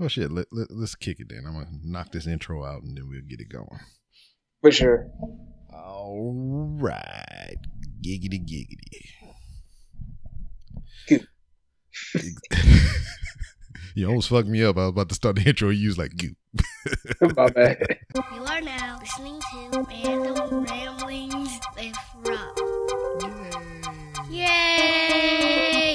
Oh shit, let, let, let's kick it then. I'm gonna knock this intro out and then we'll get it going. For sure. All right. Giggity giggity. Goop. you almost fucked me up. I was about to start the intro. You was like goop. My bad. You are now listening to Random Ramblings with Rob. Yay! Yeah!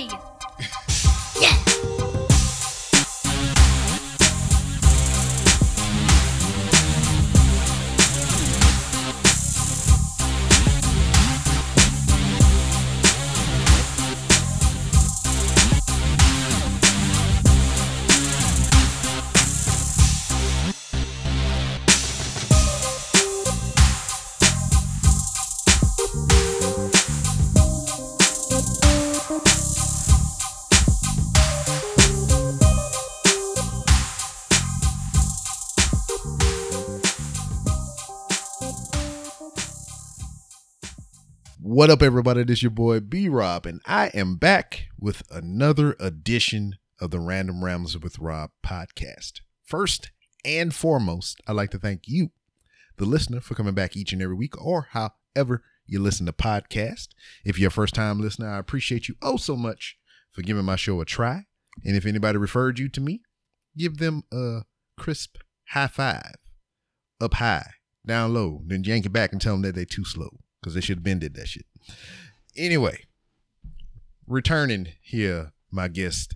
What up, everybody? This your boy B Rob, and I am back with another edition of the Random Rambles with Rob podcast. First and foremost, I'd like to thank you, the listener, for coming back each and every week, or however you listen to podcast. If you're a first time listener, I appreciate you oh so much for giving my show a try. And if anybody referred you to me, give them a crisp high five, up high, down low, then yank it back and tell them that they too slow because they should have been did that shit. Anyway, returning here, my guest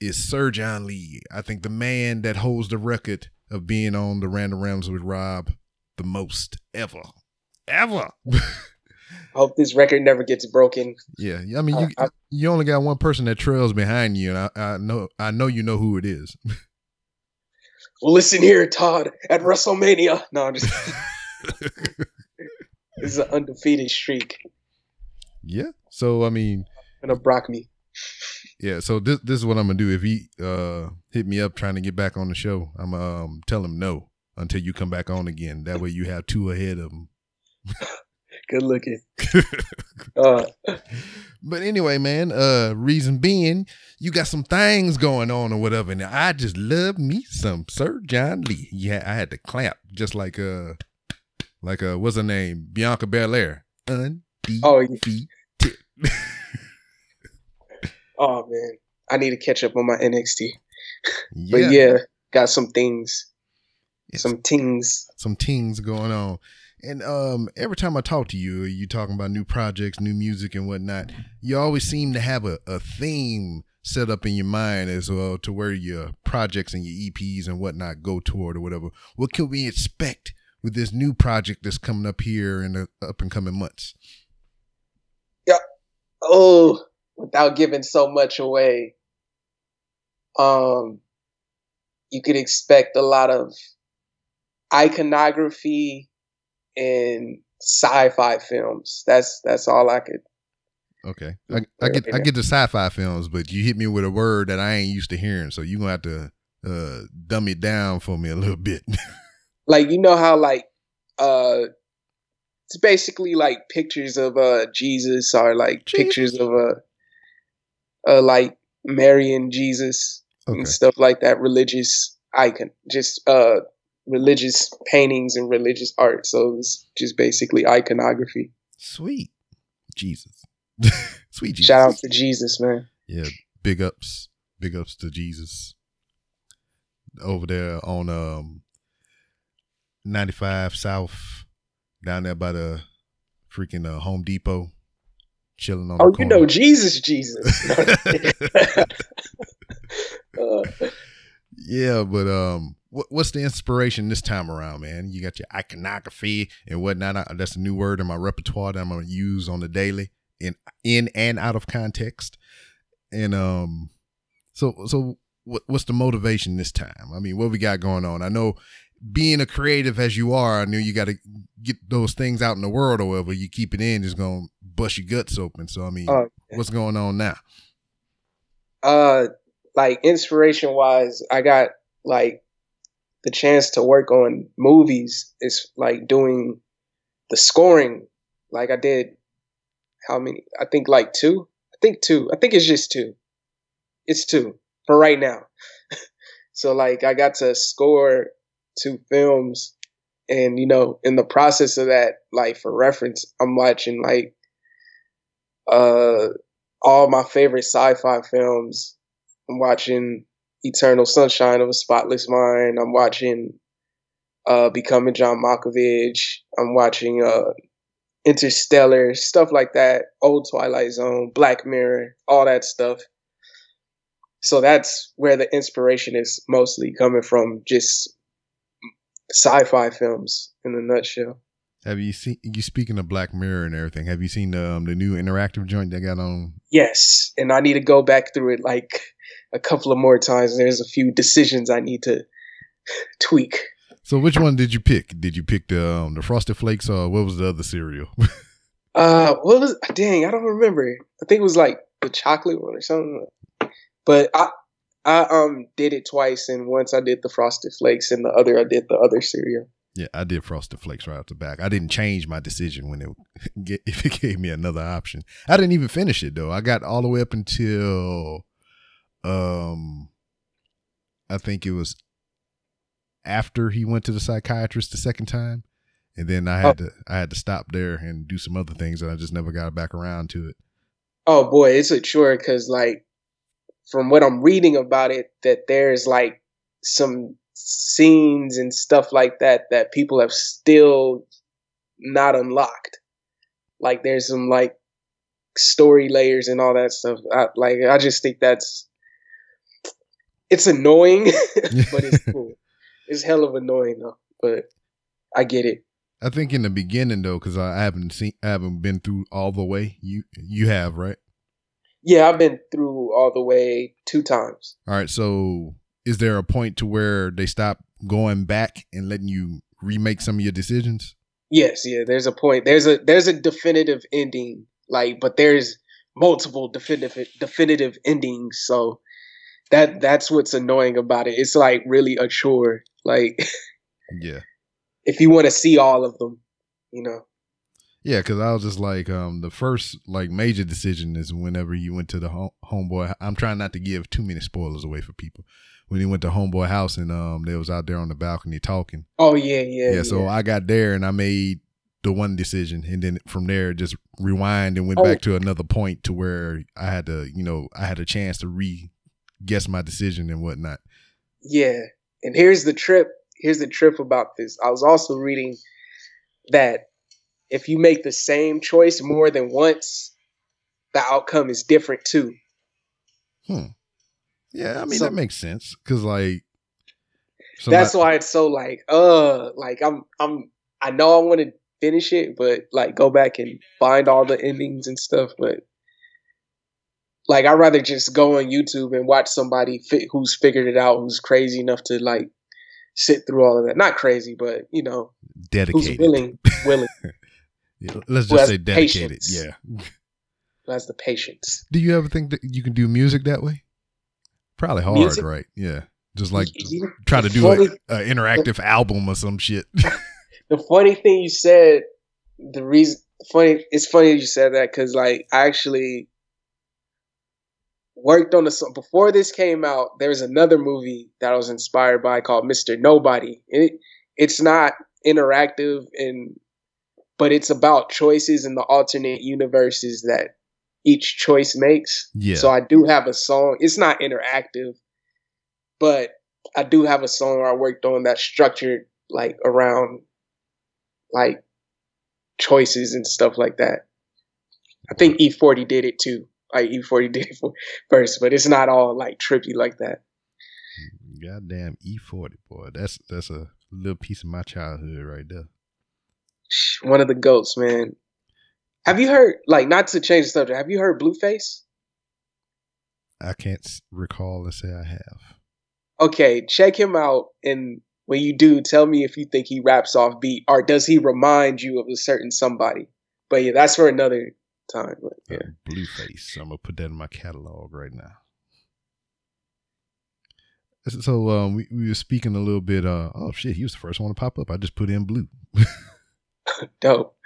is Sir John Lee. I think the man that holds the record of being on the Random Rams with Rob the most ever, ever. Hope this record never gets broken. yeah, I mean you I- I- you only got one person that trails behind you, and I, I know I know you know who it is. Well, listen here, Todd. At WrestleMania. No, I'm just. this is an undefeated streak. yeah. So I mean, Gonna brock me. Yeah, so this this is what I'm gonna do. If he uh hit me up trying to get back on the show, I'm um tell him no until you come back on again. That way you have two ahead of him. Good looking. Uh, But anyway, man, uh reason being, you got some things going on or whatever. And I just love me some Sir John Lee. Yeah, I had to clap just like uh like uh what's her name? Bianca Belair. Undefeated. oh, yeah. oh man, I need to catch up on my NXT. But yeah, got some things, Yes. some things. some things going on. And um, every time I talk to you, you talking about new projects, new music, and whatnot. You always seem to have a, a theme set up in your mind as well to where your projects and your EPs and whatnot go toward or whatever. What can we expect with this new project that's coming up here in the up and coming months? Yeah. Oh, without giving so much away, um, you could expect a lot of iconography in sci-fi films. That's that's all I could. Okay, I, I get I get the sci-fi films, but you hit me with a word that I ain't used to hearing, so you gonna have to uh, dumb it down for me a little bit. Like you know how like uh, it's basically like pictures of uh Jesus or like Jesus. pictures of uh, uh like Mary and Jesus. okay. and stuff like that religious icon just uh religious paintings and religious art so it's just basically iconography Sweet Jesus. Sweet Jesus. shout out to jesus man Yeah, big ups. Big ups to Jesus. Over there on um 95 South, down there by the freaking uh, Home Depot, chilling on oh you know jesus jesus uh, yeah, but um what, what's the inspiration this time around, man? You got your iconography and whatnot. I, that's a new word in my repertoire that I'm gonna use on the daily in in and out of context. And um so so what what's the motivation this time? I mean, what we got going on? I know being a creative as you are, I knew you got to get those things out in the world or whatever. You keep it in, it's gonna bust your guts open. So I mean, uh, what's going on now? uh like inspiration wise i got like the chance to work on movies It's like doing the scoring. Like i did how many? I think like two? I think two. I think it's just two. It's two for right now. So like I got to score two films and you know, in the process of that, like for reference, I'm watching like uh all my favorite sci-fi films. I'm watching Eternal Sunshine of a Spotless Mind. I'm watching uh Becoming John Malkovich. I'm watching uh Interstellar, stuff like that, old Twilight Zone, Black Mirror, all that stuff. So that's where the inspiration is mostly coming from, just sci-fi films in a nutshell. Have you seen you speaking of Black Mirror and everything? Have you seen the um, the new interactive joint they got on? Yes, and I need to go back through it like a couple of more times. There's a few decisions I need to tweak. So which one did you pick? Did you pick the um, the Frosted Flakes or what was the other cereal? uh, what was dang? I don't remember. I think it was like the chocolate one or something. But I I um did it twice, and once I did the Frosted Flakes, and the other I did the other cereal. Yeah, I did Frosted Flakes right off the back. I didn't change my decision when it if it gave me another option. I didn't even finish it though. I got all the way up until um I think it was after he went to the psychiatrist the second time. And then I had oh. to I had to stop there and do some other things and I just never got back around to it. Oh boy, it's a chore because like from what I'm reading about it, that there's like some scenes and stuff like that that people have still not unlocked. Like there's some like story layers and all that stuff. I, like I just think that's it's annoying, but it's cool. It's hell of annoying though, but I get it. I think in the beginning though, because I haven't seen, I haven't been through all the way. You you have right? Yeah, I've been through all the way two times. All right, so is there a point to where they stop going back and letting you remake some of your decisions? Yes, yeah. There's a point. There's a there's a definitive ending, like, but there's multiple definitive definitive endings. So that that's what's annoying about it. It's like really a chore. Like, yeah. If you want to see all of them, you know. Yeah, because I was just like, um, the first like major decision is whenever you went to the home, homeboy. I'm trying not to give too many spoilers away for people. When he went to homeboy house and um, they was out there on the balcony talking. Oh yeah, yeah. Yeah. So I got there and I made the one decision, and then from there just rewind and went oh. back to another point to where I had to, you know, I had a chance to re guess my decision and whatnot. Yeah, and here's the trip. Here's the trip about this. I was also reading that if you make the same choice more than once, the outcome is different too. Hmm. Yeah, I mean so, that makes sense because like that's why it's so like uh like I'm I'm I know I want to finish it, but like go back and find all the endings and stuff. But like I'd rather just go on YouTube and watch somebody fit, who's figured it out, who's crazy enough to like sit through all of that. Not crazy, but you know, dedicated, who's willing, willing. Let's just say dedicated. Patience. Yeah. Who has the patience. Do you ever think that you can do music that way? Probably hard, music? right? Yeah. Just like try to do an interactive the, album or some shit. the funny thing you said, the reason funny, it's funny you said that because like I actually worked on the song before this came out. There's another movie that I was inspired by called Mr. Nobody. It it's not interactive and but it's about choices in the alternate universes that each choice makes. Yeah. So I do have a song. It's not interactive, but I do have a song I worked on that's structured like around like choices and stuff like that. I think E40 did it too. Like E40 did it first, but it's not all like trippy like that. Goddamn E40 boy, that's that's a little piece of my childhood right there one of the goats, man. Have you heard like not to change the subject? Have you heard Blueface? I can't recall to say I have. Okay, check him out, and when you do, tell me if you think he raps off beat or does he remind you of a certain somebody. But yeah, that's for another time. But, yeah, uh, Blueface. I'm gonna put that in my catalog right now. So um, we, we were speaking a little bit. Uh, oh shit, he was the first one to pop up. I just put in blue. Dope.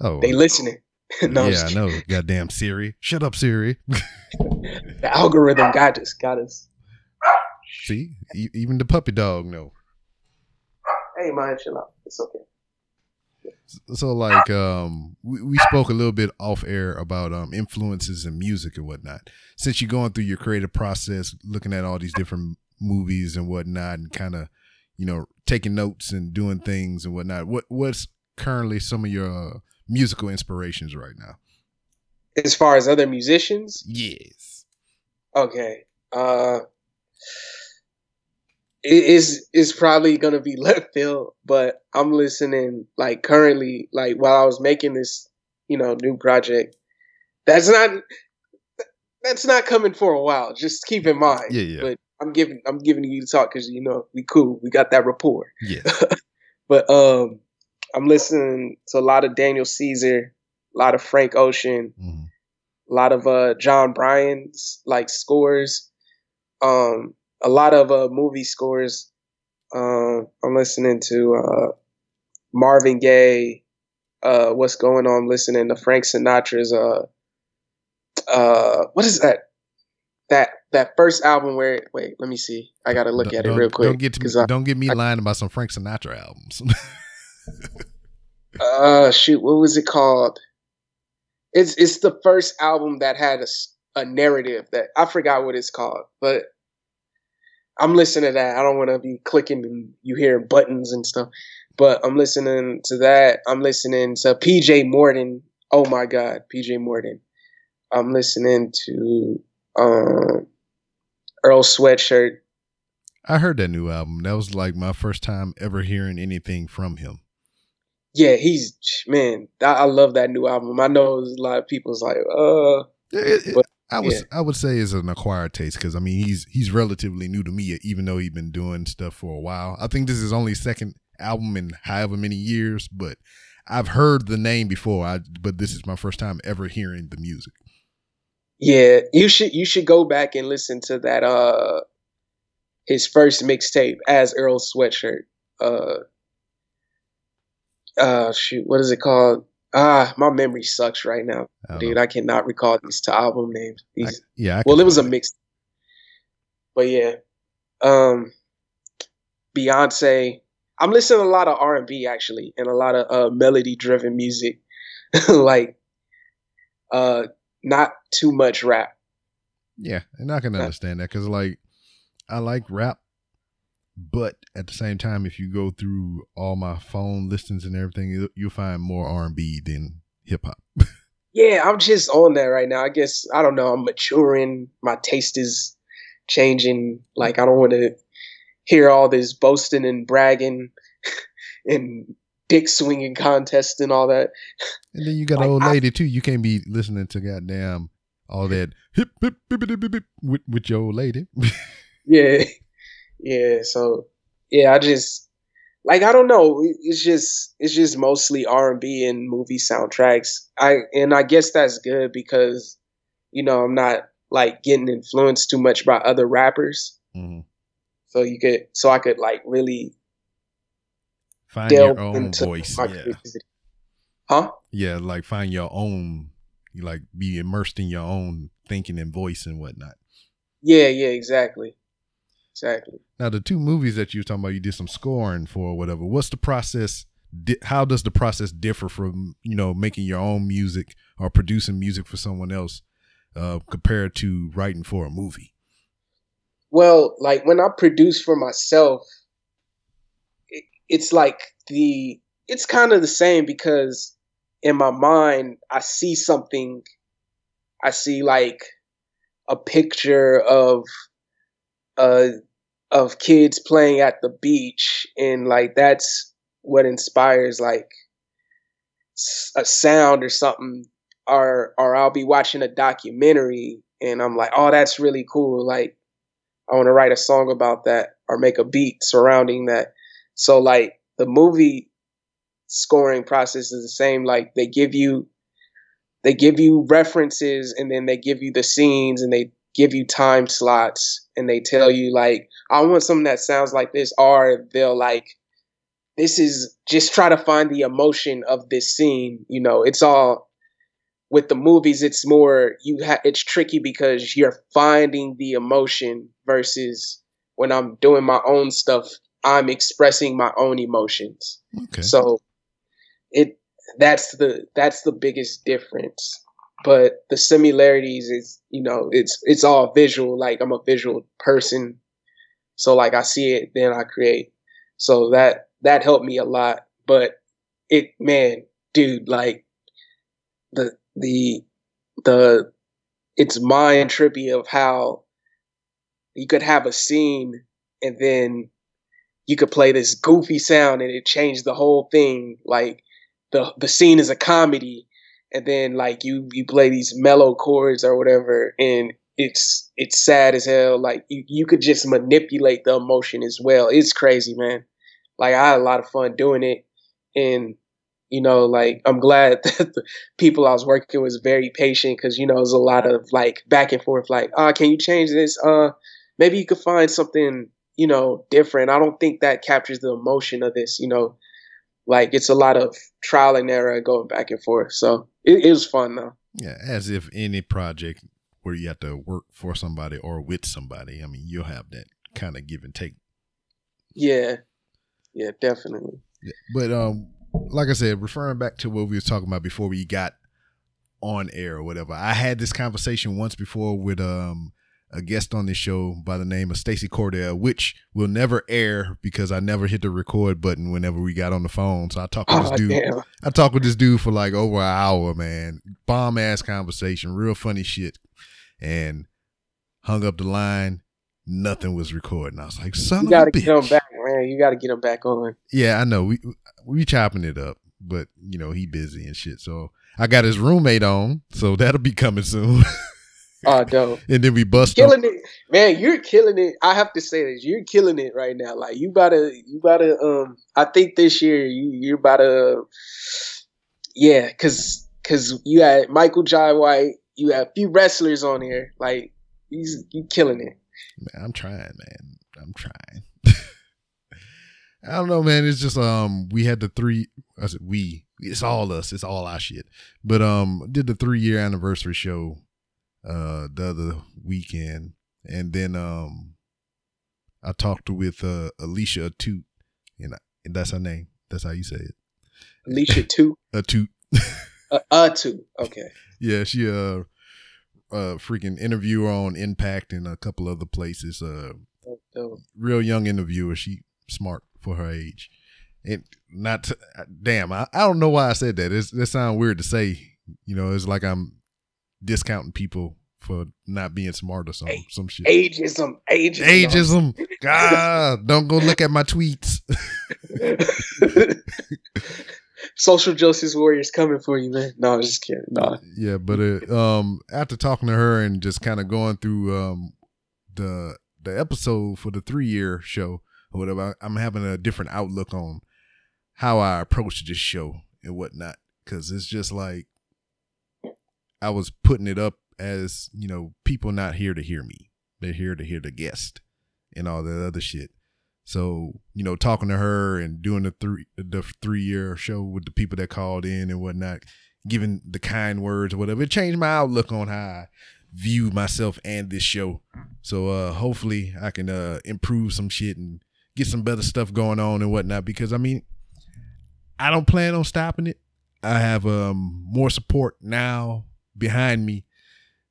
Oh, they listening. no, yeah, I know. Goddamn Siri. Shut up, Siri. the algorithm got us. Got us. See, e- even the puppy dog know. Hey, man, chill out. It's okay. So like um we, we spoke a little bit off air about um influences in music and whatnot. Since you're going through your creative process, looking at all these different movies and whatnot and kind of, you know, taking notes and doing things and whatnot, what what's currently some of your uh, musical inspirations right now? As far as other musicians, Yes. okay. Uh it is is probably gonna be left field, but I'm listening like currently, like while I was making this, you know, new project. That's not that's not coming for a while. Just keep in mind. Yeah, yeah. But I'm giving I'm giving you the talk because you know we cool. We got that rapport. Yeah. But um, I'm listening to a lot of Daniel Caesar, a lot of Frank Ocean, Mhm. a lot of uh Jon Brion's like scores, um, a lot of uh movie scores. Um, I'm listening to uh Marvin Gaye. Uh, what's going on? I'm listening to Frank Sinatra's uh uh what is that? That that first album where wait, let me see. I gotta look Don't- at it real quick. Don't get me, I- don't get me lying about some Frank Sinatra albums. uh shoot what was it called? It's it's the first album that had a narrative that i forgot what it's called but i'm listening to that. I don't want to be clicking and you hear buttons and stuff but i'm listening to that. I'm listening to pj morton oh my god pj morton i'm listening to um earl sweatshirt. I heard that new album. That was like my first time ever hearing anything from him. Yeah he's man i, I love that new album i know a lot of people's like uh it- it- But- I was yeah. I would say is an acquired taste because I mean he's he's relatively new to me even though he's been doing stuff for a while. I think this is only second album in however many years, but I've heard the name before. I but this is my first time ever hearing the music. Yeah, you should you should go back and listen to that uh his first mixtape as Earl Sweatshirt. Uh uh shoot, what is it called? Ah, my memory sucks right now, I dude. know. I cannot recall these two album names. I- yeah, I well, it was a mix. But yeah. Um Beyonce. I'm listening to a lot of R&B actually and a lot of uh melody driven music. like uh not too much rap. Yeah, and I can understand that because like I like rap, but at the same time, if you go through all my phone listings and everything, you'll, find more R and B than hip hop. Yeah, I'm just on that right now. I guess I don't know. I'm maturing. My taste is changing. Like I don't want to hear all this boasting and bragging and dick swinging contest and all that. And then you got Like, an old I- lady too. You can't be listening to goddamn all that hip hip hip hip hip, hip with, with your old lady. Yeah, yeah. So yeah, I just like I don't know. It's just it's just mostly R and B and movie soundtracks. I and I guess that's good because you know I'm not like getting influenced too much by other rappers. Mhm. So you could so I could like really Find your own voice. Yeah, creativity. Huh? yeah, like find your own. Like be immersed in your own thinking and voice and whatnot. Yeah, yeah, exactly. Exactly. Now, the two movies that you were talking about, you did some scoring for or whatever. What's the process? How does the process differ from you know making your own music or producing music for someone else uh, compared to writing for a movie? Well, like when I produce for myself, it, it's like the it's kind of the same because in my mind I see something. I see like a picture of uh of kids playing at the beach, and like that's what inspires like a sound or something, or or I'll be watching a documentary and I'm like, oh, that's really cool, like. I want to write a song about that or make a beat surrounding that. So like the movie scoring process is the same. Like they give you they give you references and then they give you the scenes and they give you time slots and they tell you like I want something that sounds like this or they'll like this is just try to find the emotion of this scene. You know, it's all with the movies it's more you ha- it's tricky because you're finding the emotion versus when I'm doing my own stuff, I'm expressing my own emotions. Okay. So it that's the that's the biggest difference. But the similarities is you know it's it's all visual. Like I'm a visual person, so like I see it, then I create. So that that helped me a lot. But it man, dude, like the the the it's mind trippy of how you could have a scene and then you could play this goofy sound and it changed the whole thing. Like the the scene is a comedy and then like you you play these mellow chords or whatever and it's it's sad as hell. Like you, you could just manipulate the emotion as well. It's crazy, man. Like I had a lot of fun doing it and you know, like I'm glad that the people I was working with was very patient because you know there's a lot of like back and forth, like, uh, can you change this? Uh, maybe you could find something, you know, different. I don't think that captures the emotion of this, you know. Like it's a lot of trial and error going back and forth. So it, it fun though. Yeah, as if any project where you have to work for somebody or with somebody, I mean, you'll have that kind of give and take. Yeah, yeah, definitely. Yeah, but um, like I said, referring back to what we were talking about before we got on air or whatever, I had this conversation once before with um a guest on this show by the name of Stacy Cordell, which will never air because I never hit the record button whenever we got on the phone. So I talked with Oh, this dude. damn. I talked with this dude for like over an hour, man. Bomb ass conversation, real funny shit. And hung up the line. Nothing was recording. I was like, son You gotta a bitch. get him back, man. You gotta get him back on. Yeah, I know. We we chopping it up, but you know, he busy and shit. So I got his roommate on, so that'll be coming soon. Oh, dope. and then we bust killing it, man. You're killing it. I have to say this. You're killing it right now. Like you gotta, you gotta. Um, I think this year you you're about to, yeah, cause cause you had Michael Jai White. You had a few wrestlers on here. Like he's you killing it. Man, I'm trying, man. I'm trying. I don't know, man. It's just um, we had the three. I said we. It's all us. It's all our shit. But um, did the three year anniversary show, uh, the other weekend, and then um, I talked with uh Alicia Toot, and, I, and that's her name. That's how you say it. Alicia two, A Toot. uh, uh two. Okay. Yeah, she uh, uh, freaking interviewer on Impact and a couple other places. Uh, dope. real young interviewer. She smart for her age. And not to, damn, I, I don't know why I said that. It's, that sounds weird to say. You know, it's like I'm discounting people for not being smart or some Hey, some shit. Ageism, ageism, Ageism. God, don't go look at my tweets. Social justice warriors coming for you, man. No, I'm just kidding. No. Yeah, but uh, um, after talking to her and just kind of going through um the the episode for the three year show or whatever, I'm having a different outlook on how I approach this show and whatnot. Because it's just like I was putting it up as you know people not here to hear me; they're here to hear the guest and all that other shit. So you know, talking to her and doing the three the three year show with the people that called in and whatnot, giving the kind words or whatever, it changed my outlook on how I view myself and this show. So uh hopefully I can uh improve some shit and get some better stuff going on and whatnot. Because I mean, I don't plan on stopping it. I have um more support now behind me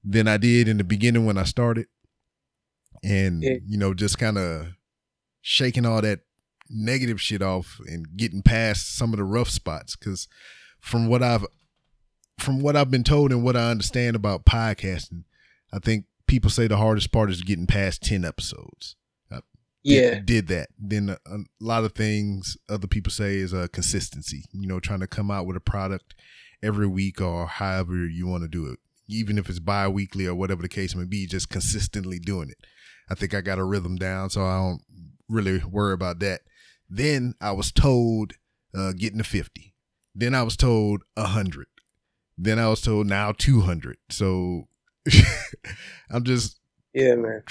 than I did in the beginning when I started. And Yeah. you know, just kind of shaking all that negative shit off and getting past some of the rough spots cuz from what I've from what I've been told and what I understand about podcasting, I think people say the hardest part is getting past 10 episodes. Did- Yeah. Did, that. Then a, a lot of things other people say is uh, consistency, you know, trying to come out with a product every week or however you want to do it. Even if it's bi weekly or whatever the case may be, just consistently doing it. I think I got a rhythm down, so I don't really worry about that. Then I was told uh, getting to 50. Then I was told 100. Then I was told now 200. So I'm just Yeah, man.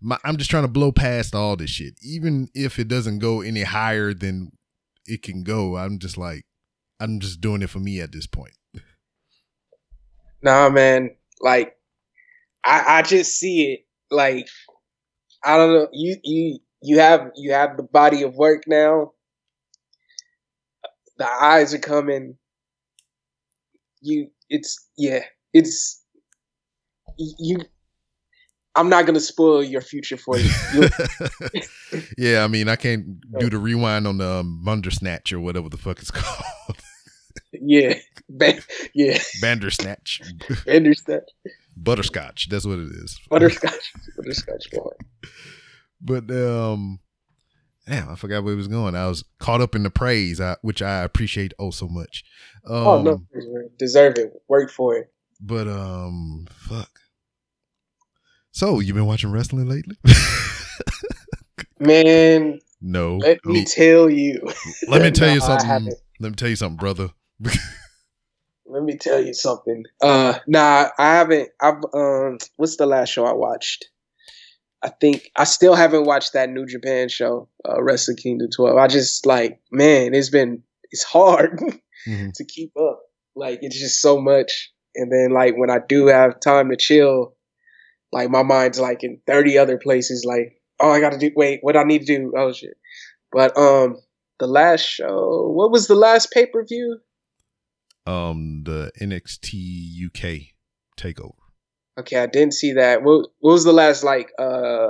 my, I'm just trying to blow past all this shit. Even if it doesn't go any higher than it can go, I'm just like, I'm just doing it for me at this point. Nah, man. Like, I I just see it like I don't know. You you you have you have the body of work now. The eyes are coming. You it's yeah, it's you I'm not gonna spoil your future for you. Yeah, I mean, I can't do the rewind on the um, or whatever the fuck it's called. Yeah, Ba- yeah, Bandersnatch. understand. Butterscotch. That's what it is. Butterscotch, butterscotch boy. But um, damn, I forgot where it was going. I was caught up in the praise, I, which I appreciate oh so much. Um, oh no, deserve it. Work for it. But um, fuck. So you been watching wrestling lately? Man, no. let me Me- tell you. let me tell No, you something. Let me tell you something, brother. Let me tell you something. Uh, nah, I haven't. I've um, what's the last show I watched? I think I still haven't watched that New Japan show, uh, Wrestle Kingdom 12. I just like, man, it's been it's hard Mhm. to keep up. Like it's just so much. And then like when I do have time to chill, like my mind's like in 30 other places. Like, oh, I got to do. Wait, what I need to do? Oh shit. But um, the last show. What was the last pay per view? Um, the NXT UK takeover. Okay, I didn't see that. What, what was the last like uh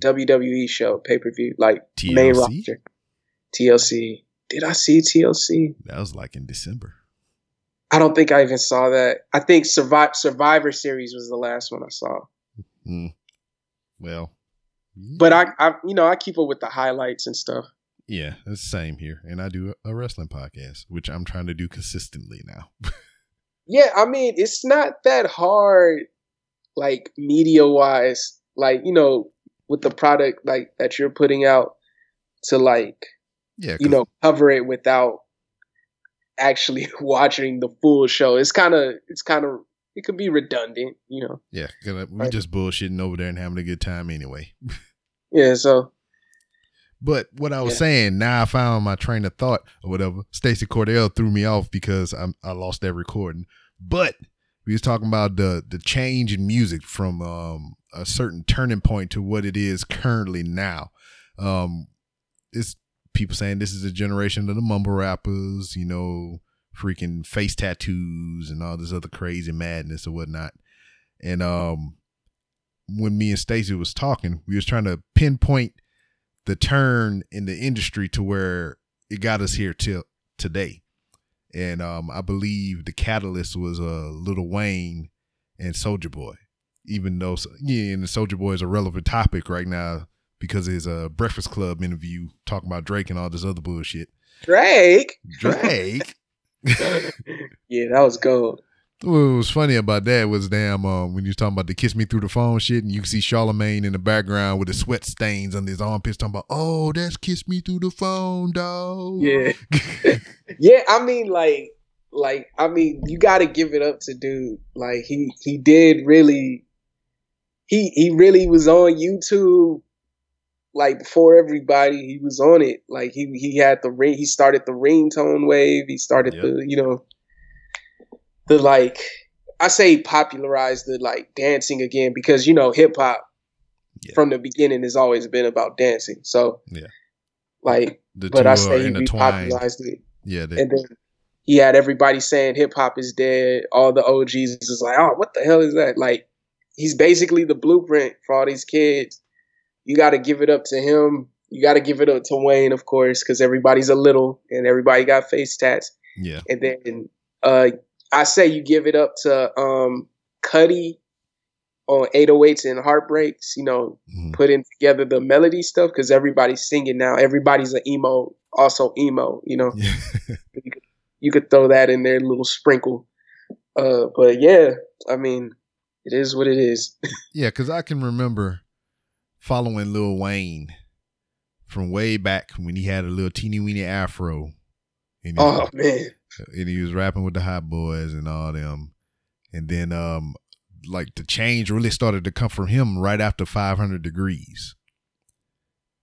WWE show pay per view like main TLC. roster? TLC. Did I see TLC? That was like in December. I don't think I even saw that. I think Survivor Survivor Series was the last one I saw. Mm. Well, But I, I, you know, I keep up with the highlights and stuff. Yeah, it's the same here, and I do a wrestling podcast, which I'm trying to do consistently now. Yeah, I mean, it's not that hard, like media wise, like you know, with the product like that you're putting out to like yeah, you know cover it without actually watching the full show. It's kind of it's kind of it could be redundant, you know. Yeah, uh, we Right. just bullshitting over there and having a good time anyway. Yeah, so But what I was Yeah. saying, now I found my train of thought or whatever. Stacy Cordell threw me off because I'm, I lost that recording. But we was talking about the the change in music from um, a certain turning point to what it is currently now. Um, it's people saying this is a generation of the mumble rappers, you know, freaking face tattoos and all this other crazy madness or whatnot. And um, when me and Stacy was talking, we was trying to pinpoint the turn in the industry to where it got us here till today. And um, I believe the catalyst was uh, Lil Wayne and Soulja Boy. Even though, yeah, and Soulja Boy is a relevant topic right now because his uh, Breakfast Club interview talking about Drake and all this other bullshit. Drake. Drake. yeah, that was gold. What was funny about that was damn um, when you was talking about the kiss me through the phone shit, and you can see Charlemagne in the background with the sweat stains on his armpits, talking about, "Oh, that's kiss me through the phone, dog." Yeah. Yeah, I mean, like, like, I mean, you got to give it up to dude. Like, he he did really, he he really was on YouTube. Like before everybody, he was on it. Like he he had the ring. He started the ringtone wave. He started Yep. the you know, the like. I say popularized the like dancing again because you know hip hop Yeah. from the beginning has always been about dancing. So Yeah. like, the but I say he repopularized it Yeah, they, and then he had everybody saying hip hop is dead. All the OGs is like, oh, what the hell is that? Like, he's basically the blueprint for all these kids. You got to give it up to him. You got to give it up to Wayne, of course, because everybody's a little and everybody got face tats. yeah, And then uh, I say you give it up to um, Cudi on 808s and Heartbreaks. You know, Mhm. putting together the melody stuff because everybody's singing now. Everybody's an emo, also emo. You know yeah. you could, you could throw that in there, a little sprinkle. Uh, but yeah, I mean, it is what it is. Yeah, because I can remember following Lil Wayne from way back when he had a little teeny weeny afro. And Oh man, and he was rapping with the Hot Boys and all them. And then um like the change really started to come from him right after 500 Degreez.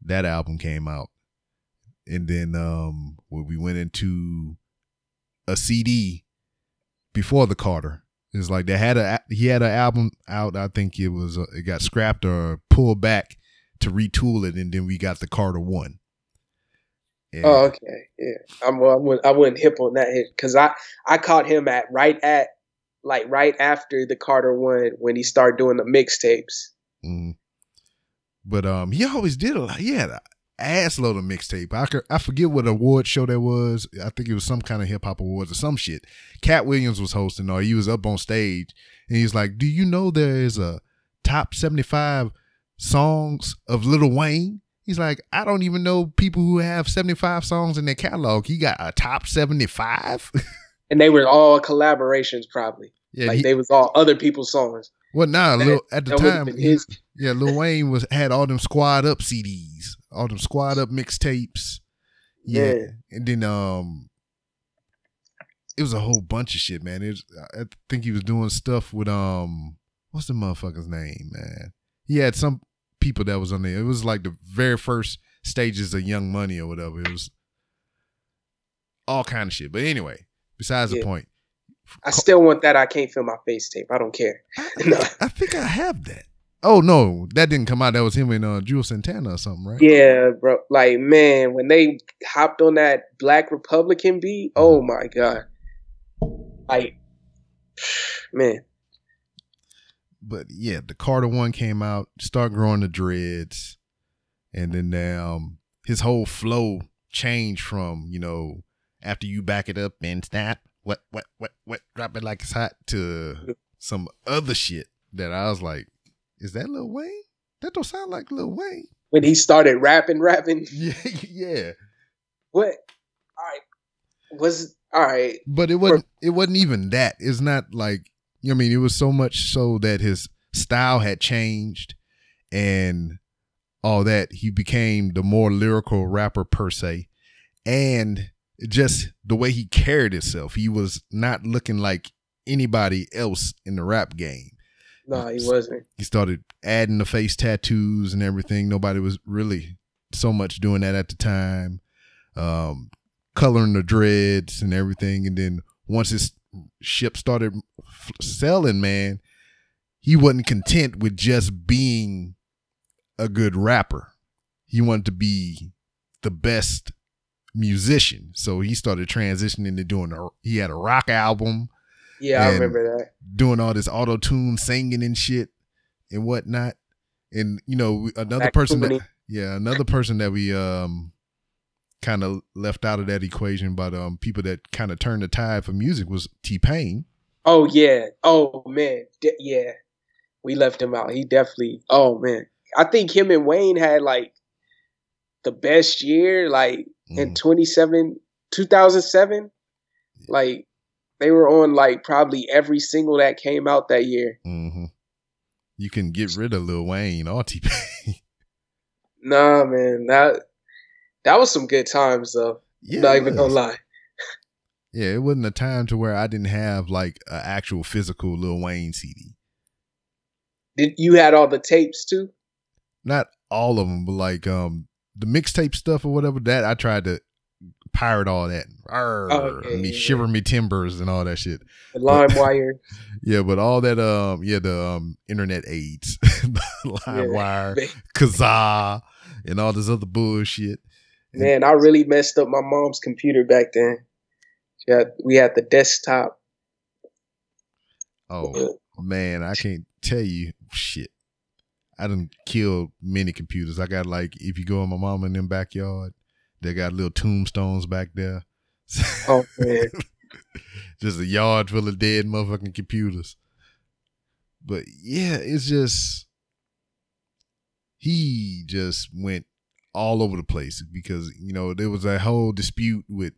That album came out. And then um we went into a CD before the Carter. It's like they had a he had an album out. I think it was uh, it got scrapped or pulled back to retool it, and then we got the Carter One. And- Oh, okay, yeah. I'm well, I wouldn't, I wouldn't hip on that hit because I I caught him at right at like right after the Carter one when he started doing the mixtapes. Mhm. But um, he always did a lot. He had a ass load of mixtape. I could, I forget what award show that was. I think it was some kind of hip hop awards or some shit. Katt Williams was hosting, or he was up on stage, and he's like, "Do you know there is a top seventy five songs of Lil Wayne?" He's like, "I don't even know people who have seventy five songs in their catalog. He got a top seventy five. And they were all collaborations, probably. yeah, like he, they was all other people's songs. well, nah, that- Lil, at the That would have time, he-. Yeah, Lil Wayne was had all them squad up CDs, all them squad up mixtapes. Yeah. Yeah. and then um, it was a whole bunch of shit, man. It was, I think he was doing stuff with um, what's the motherfucker's name, man? He had some people that was on there. It was like the very first stages of Young Money or whatever. It was all kind of shit. But anyway, besides the point, I still want that. I can't feel my face tape. I don't care. No. I think I have that. Oh no, that didn't come out. That was him and uh, Juelz Santana or something, right? Yeah, bro. Like, man, when they hopped on that Black Republican beat, oh my god. Like, man, but yeah, the Carter one came out, start growing the dreads, and then um his whole flow changed from you know after you back it up and snap, what what what what drop it like it's hot to some other shit that I was like, is that Lil Wayne? That don't sound like Lil Wayne. when he started rapping, rapping, Yeah, yeah. what? All right, was all right. But it wasn't it wasn't even that. It's not like you know what I mean, it was so much so that his style had changed and all that. He became the more lyrical rapper per se. And just the way he carried himself. He was not looking like anybody else in the rap game. No, he wasn't. He started adding the face tattoos and everything. Nobody was really so much doing that at the time. Um, coloring the dreads and everything. And then once his ship started f- selling, man, he wasn't content with just being a good rapper. He wanted to be the best musician. So he started transitioning to doing a, he had a rock album Yeah, I remember that. doing all this auto tune singing and shit and whatnot. And you know, another Back person that yeah, another person that we um kind of left out of that equation, but um people that kind of turned the tide for music was T Pain. Oh yeah. Oh man. De- yeah. We left him out. He definitely. Oh man. I think him and Wayne had like the best year, like in Mhm. 27, 2007. Like they were on like probably every single that came out that year. Mm-hmm. You can get rid of Lil Wayne or T Pain. Nah, man. That that was some good times though. yeah, Not even gonna lie. Yeah, it wasn't a time to where I didn't have like an actual physical Lil Wayne CD. Did you had all the tapes too? not all of them, but like um the mixtape stuff or whatever that I tried to pirate all that. Arr, Oh, okay, me yeah, shiver me timbers and all that shit. The LimeWire. Yeah, but all that um yeah the um internet aids, LimeWire, Man, Kazaa, and all this other bullshit. Man, I really messed up my mom's computer back then. She had, we had the desktop. Oh man, I can't tell you shit. I didn't kill many computers. I got like if you go in my mom in them backyard, they got little tombstones back there. Oh man. just a yard full of dead motherfucking computers. But yeah, it's just he just went all over the place because you know there was a whole dispute with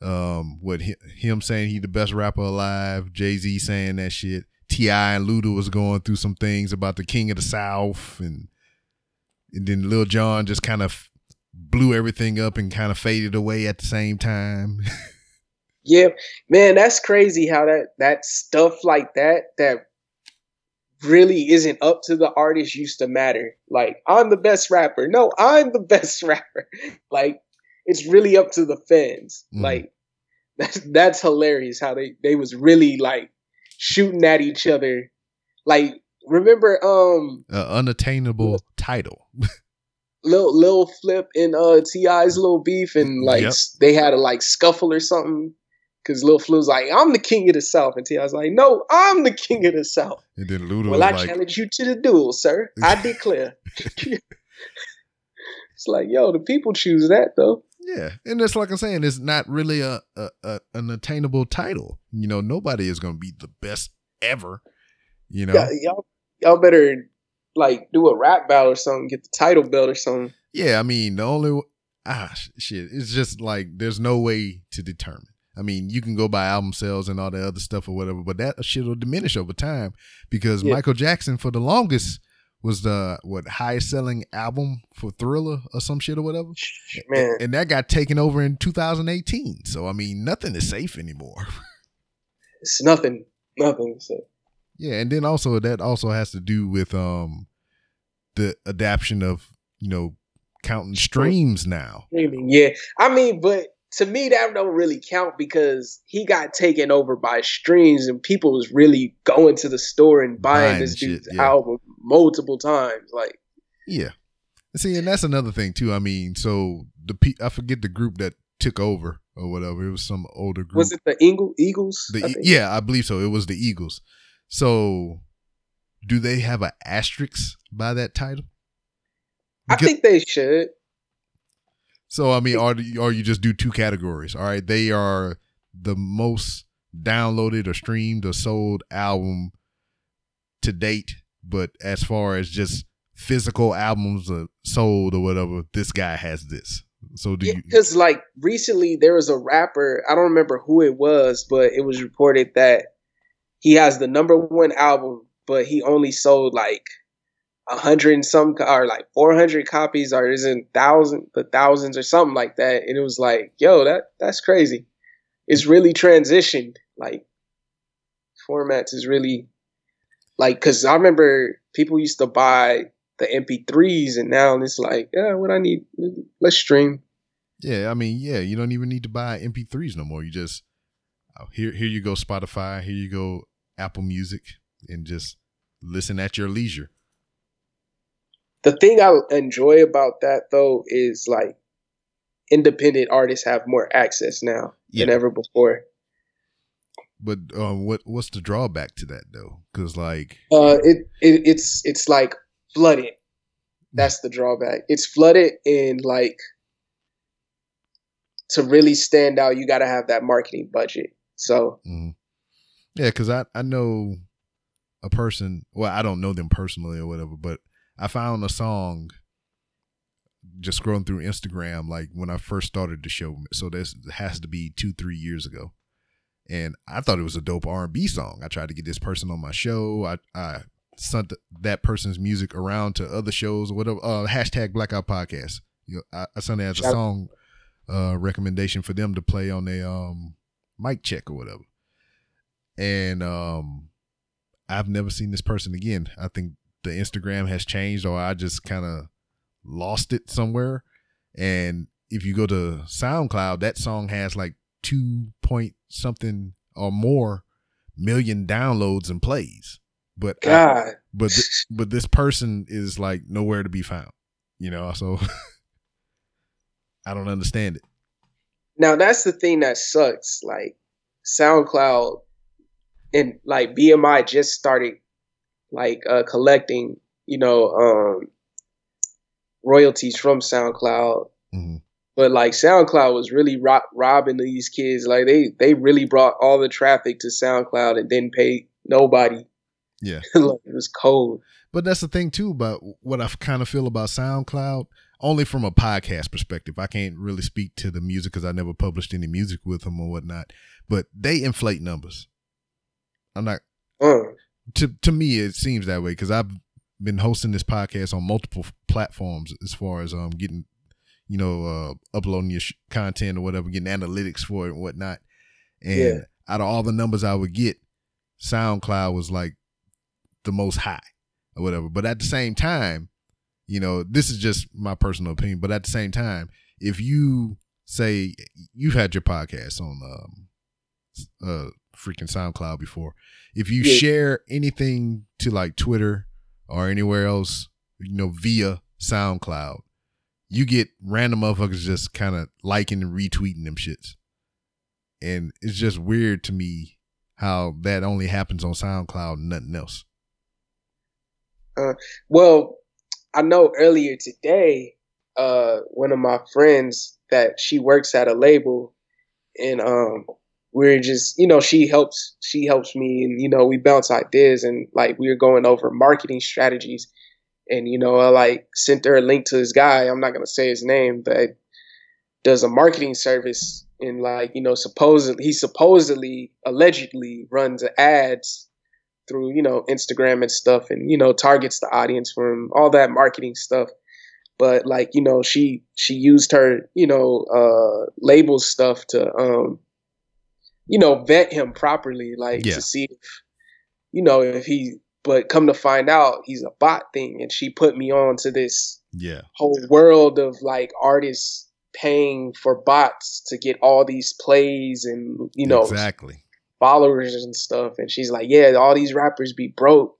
um what hi- him saying he the best rapper alive, Jay Z saying that shit. T.I. and Luda was going through some things about the King of the South, and and then Lil Jon just kind of blew everything up and kind of faded away at the same time. Yeah, man, that's crazy how that that stuff like that that really isn't up to the artist used to matter. Like, I'm the best rapper. No, I'm the best rapper. Like, it's really up to the fans. Mhm. Like, that's that's hilarious how they they was really like shooting at each other. Like, remember um uh, unattainable title. Lil Lil Flip and uh T.I.'s little beef, and like Yep. they had a like scuffle or something. Cause Lil was like, "I'm the king of the South," and T.I. was like, "No, I'm the king of the South." And then Luda Well, I like, challenge you to the duel, sir. I declare. it's like, yo, the people choose that though. Yeah, and it's like I'm saying, it's not really a, a, a an attainable title. You know, nobody is going to be the best ever. You know, y'all, y'all better like do a rap battle or something, get the title belt or something. yeah. I mean, the only ah shit, it's just like there's no way to determine. I mean, you can go by album sales and all the other stuff or whatever, but that shit will diminish over time because Yeah. Michael Jackson for the longest was the what highest selling album for Thriller or some shit or whatever. Man, and that got taken over in 2018. So I mean, nothing is safe anymore. it's nothing, nothing. So yeah, and then also that also has to do with um the adaption of you know counting streams now. streaming, yeah. I mean, but to me, that don't really count because he got taken over by streams, and people was really going to the store and buying, Buying this shit, dude's yeah. album multiple times. Like, Yeah, see, and that's another thing too. I mean, so the pe- I forget the group that took over or whatever. It was some older group. was it the Eagle, Eagles? The I E- yeah, I believe so. It was the Eagles. So, do they have an asterisk by that title? I think they should. So I mean, are or you just do two categories. All right, they are the most downloaded or streamed or sold album to date. But as far as just physical albums uh, sold or whatever, this guy has this. So do Yeah, you? because like recently there was a rapper, I don't remember who it was, but it was reported that he has the number one album, but he only sold like a hundred and some or like four hundred copies or isn't thousand but thousands or something like that. And it was like, yo, that that's crazy. It's really transitioned. Like formats is really like because I remember people used to buy the MP3s and now it's like, yeah, what I need, let's stream. Yeah, I mean, yeah, you don't even need to buy MP3s no more. You just oh, here, here you go, Spotify. Here you go, Apple Music, and just listen at your leisure. The thing I enjoy about that though is like independent artists have more access now Yeah. than ever before. But um, what what's the drawback to that though? Because like, Uh, it, it it's it's like flooded. That's the drawback. It's flooded and like to really stand out, you got to have that marketing budget. So mhm. yeah, because I I know a person. Well, I don't know them personally or whatever, but I found a song just scrolling through Instagram like when I first started the show. So this has to be two three years ago. and I thought it was a dope R and B song. I tried to get this person on my show. I I sent that person's music around to other shows or whatever. Uh, hashtag Blackout Podcast. You know, I, I sent it as a song uh, recommendation for them to play on their um mic check or whatever. And um, I've never seen this person again. I think the Instagram has changed, or I just kind of lost it somewhere. And if you go to SoundCloud, that song has like two point something or more million downloads and plays. But I- God, but th- but this person is like nowhere to be found. You know, so I don't understand it. now that's the thing that sucks. Like SoundCloud and like BMI just started like uh collecting, you know, um royalties from SoundCloud. hmm But like SoundCloud was really ro- robbing these kids. Like they they really brought all the traffic to SoundCloud and didn't pay nobody. Yeah. like, it was cold. But that's the thing too about what I kind of feel about SoundCloud. Only from a podcast perspective, I can't really speak to the music because I never published any music with them or whatnot. But they inflate numbers. I'm not Uh, to to me it seems that way because I've been hosting this podcast on multiple platforms as far as um getting you know uh uploading your sh- content or whatever, getting analytics for it and whatnot. And Yeah. out of all the numbers I would get, SoundCloud was like the most high or whatever. But at the same time, you know, this is just my personal opinion. But at the same time, if you say you've had your podcast on um uh freaking SoundCloud before, if you Yeah. share anything to like Twitter or anywhere else, you know, via SoundCloud, you get random motherfuckers just kind of liking and retweeting them shits. And it's just weird to me how that only happens on SoundCloud and nothing else. Uh, well, I know earlier today, uh, one of my friends that she works at a label, and um, we're just you know she helps she helps me, and you know we bounce ideas, and like we were going over marketing strategies, and you know I like sent her a link to this guy. I'm not gonna say his name, but does a marketing service and like you know supposedly he supposedly allegedly runs ads through you know Instagram and stuff, and you know targets the audience from all that marketing stuff. But like you know, she she used her you know uh, label stuff to um, you know vet him properly, like Yeah. to see if you know if he. But come to find out, he's a bot thing, and she put me on to this Yeah. whole world of like artists paying for bots to get all these plays and you know exactly. followers and stuff. And she's like, yeah, all these rappers be broke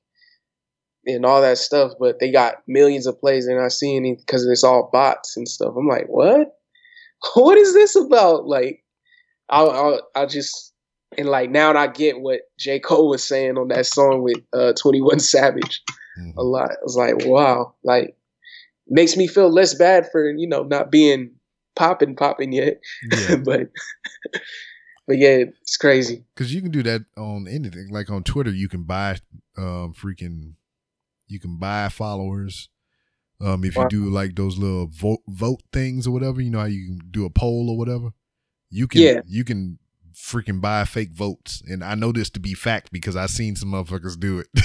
and all that stuff, but they got millions of plays and not seeing it because it's all bots and stuff. I'm like, what? What is this about? Like, I'll, I'll, I'll just, and like now I get what J. Cole was saying on that song with uh, 21 Savage Mhm. a lot. I was like, wow, like, makes me feel less bad for, you know, not being popping, popping yet. Yeah. but, but yeah, it's crazy. Because you can do that on anything. Like on Twitter, you can buy um freaking you can buy followers. Um if you do like those little vote vote things or whatever, you know how you can do a poll or whatever. You can Yeah. you can freaking buy fake votes. And I know this to be fact because I've seen some motherfuckers do it.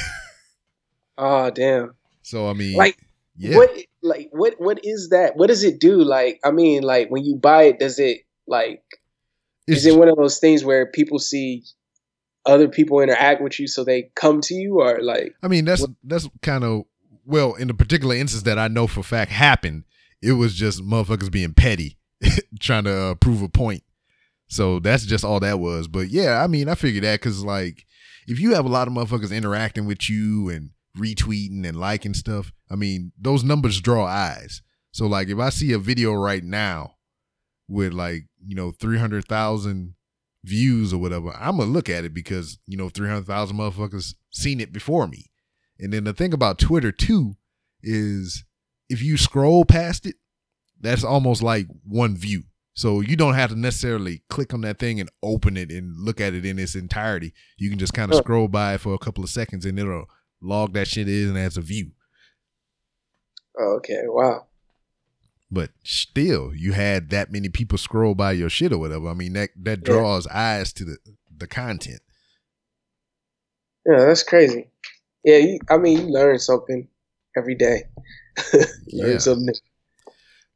Oh, damn. so I mean Like, yeah. What like what what is that? What does it do? Like I mean, like when you buy it, does it like It's- is it one of those things where people see other people interact with you so they come to you or like I mean, that's that's kind of well, in the particular instance that I know for fact happened, it was just motherfuckers being petty, trying to uh, prove a point. So that's just all that was. But yeah, I mean, I figured that because like, if you have a lot of motherfuckers interacting with you and retweeting and liking stuff, I mean, those numbers draw eyes. So like, if I see a video right now with like you know three hundred thousand views or whatever, I'm gonna look at it because you know three hundred thousand motherfuckers seen it before me. And then the thing about Twitter too is if you scroll past it, that's almost like one view. So you don't have to necessarily click on that thing and open it and look at it in its entirety. You can just kind of scroll by for a couple of seconds and it'll log that shit in as a view. okay, wow. But still, you had that many people scroll by your shit or whatever. I mean, that that Yeah. draws eyes to the the content. Yeah, that's crazy. Yeah, you, I mean, you learn something every day. Yeah. something. new.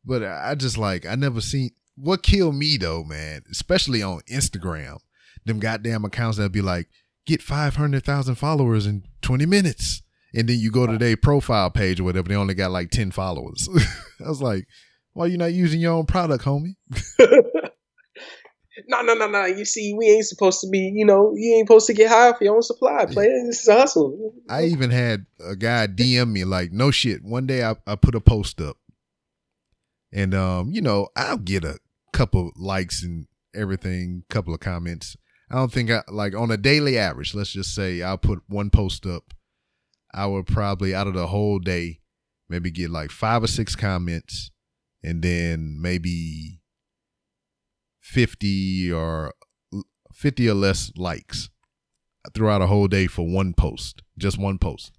But I just like I never seen what killed me though, man, especially on Instagram. Them goddamn accounts that be like, get five hundred thousand followers in twenty minutes. And then you go to their profile page or whatever, they only got like ten followers. I was like, why you not using your own product, homie? no, no, no, no. You see, we ain't supposed to be, you know, you ain't supposed to get high for your own supply, player. This is a hustle. I even had a guy DM me like, no shit. One day I, I put a post up, and um, you know, I'll get a couple likes and everything, couple of comments. I don't think I like on a daily average. Let's just say I'll put one post up. I would probably out of the whole day maybe get like five or six comments, and then maybe fifty or fifty or less likes throughout a whole day for one post, just one post.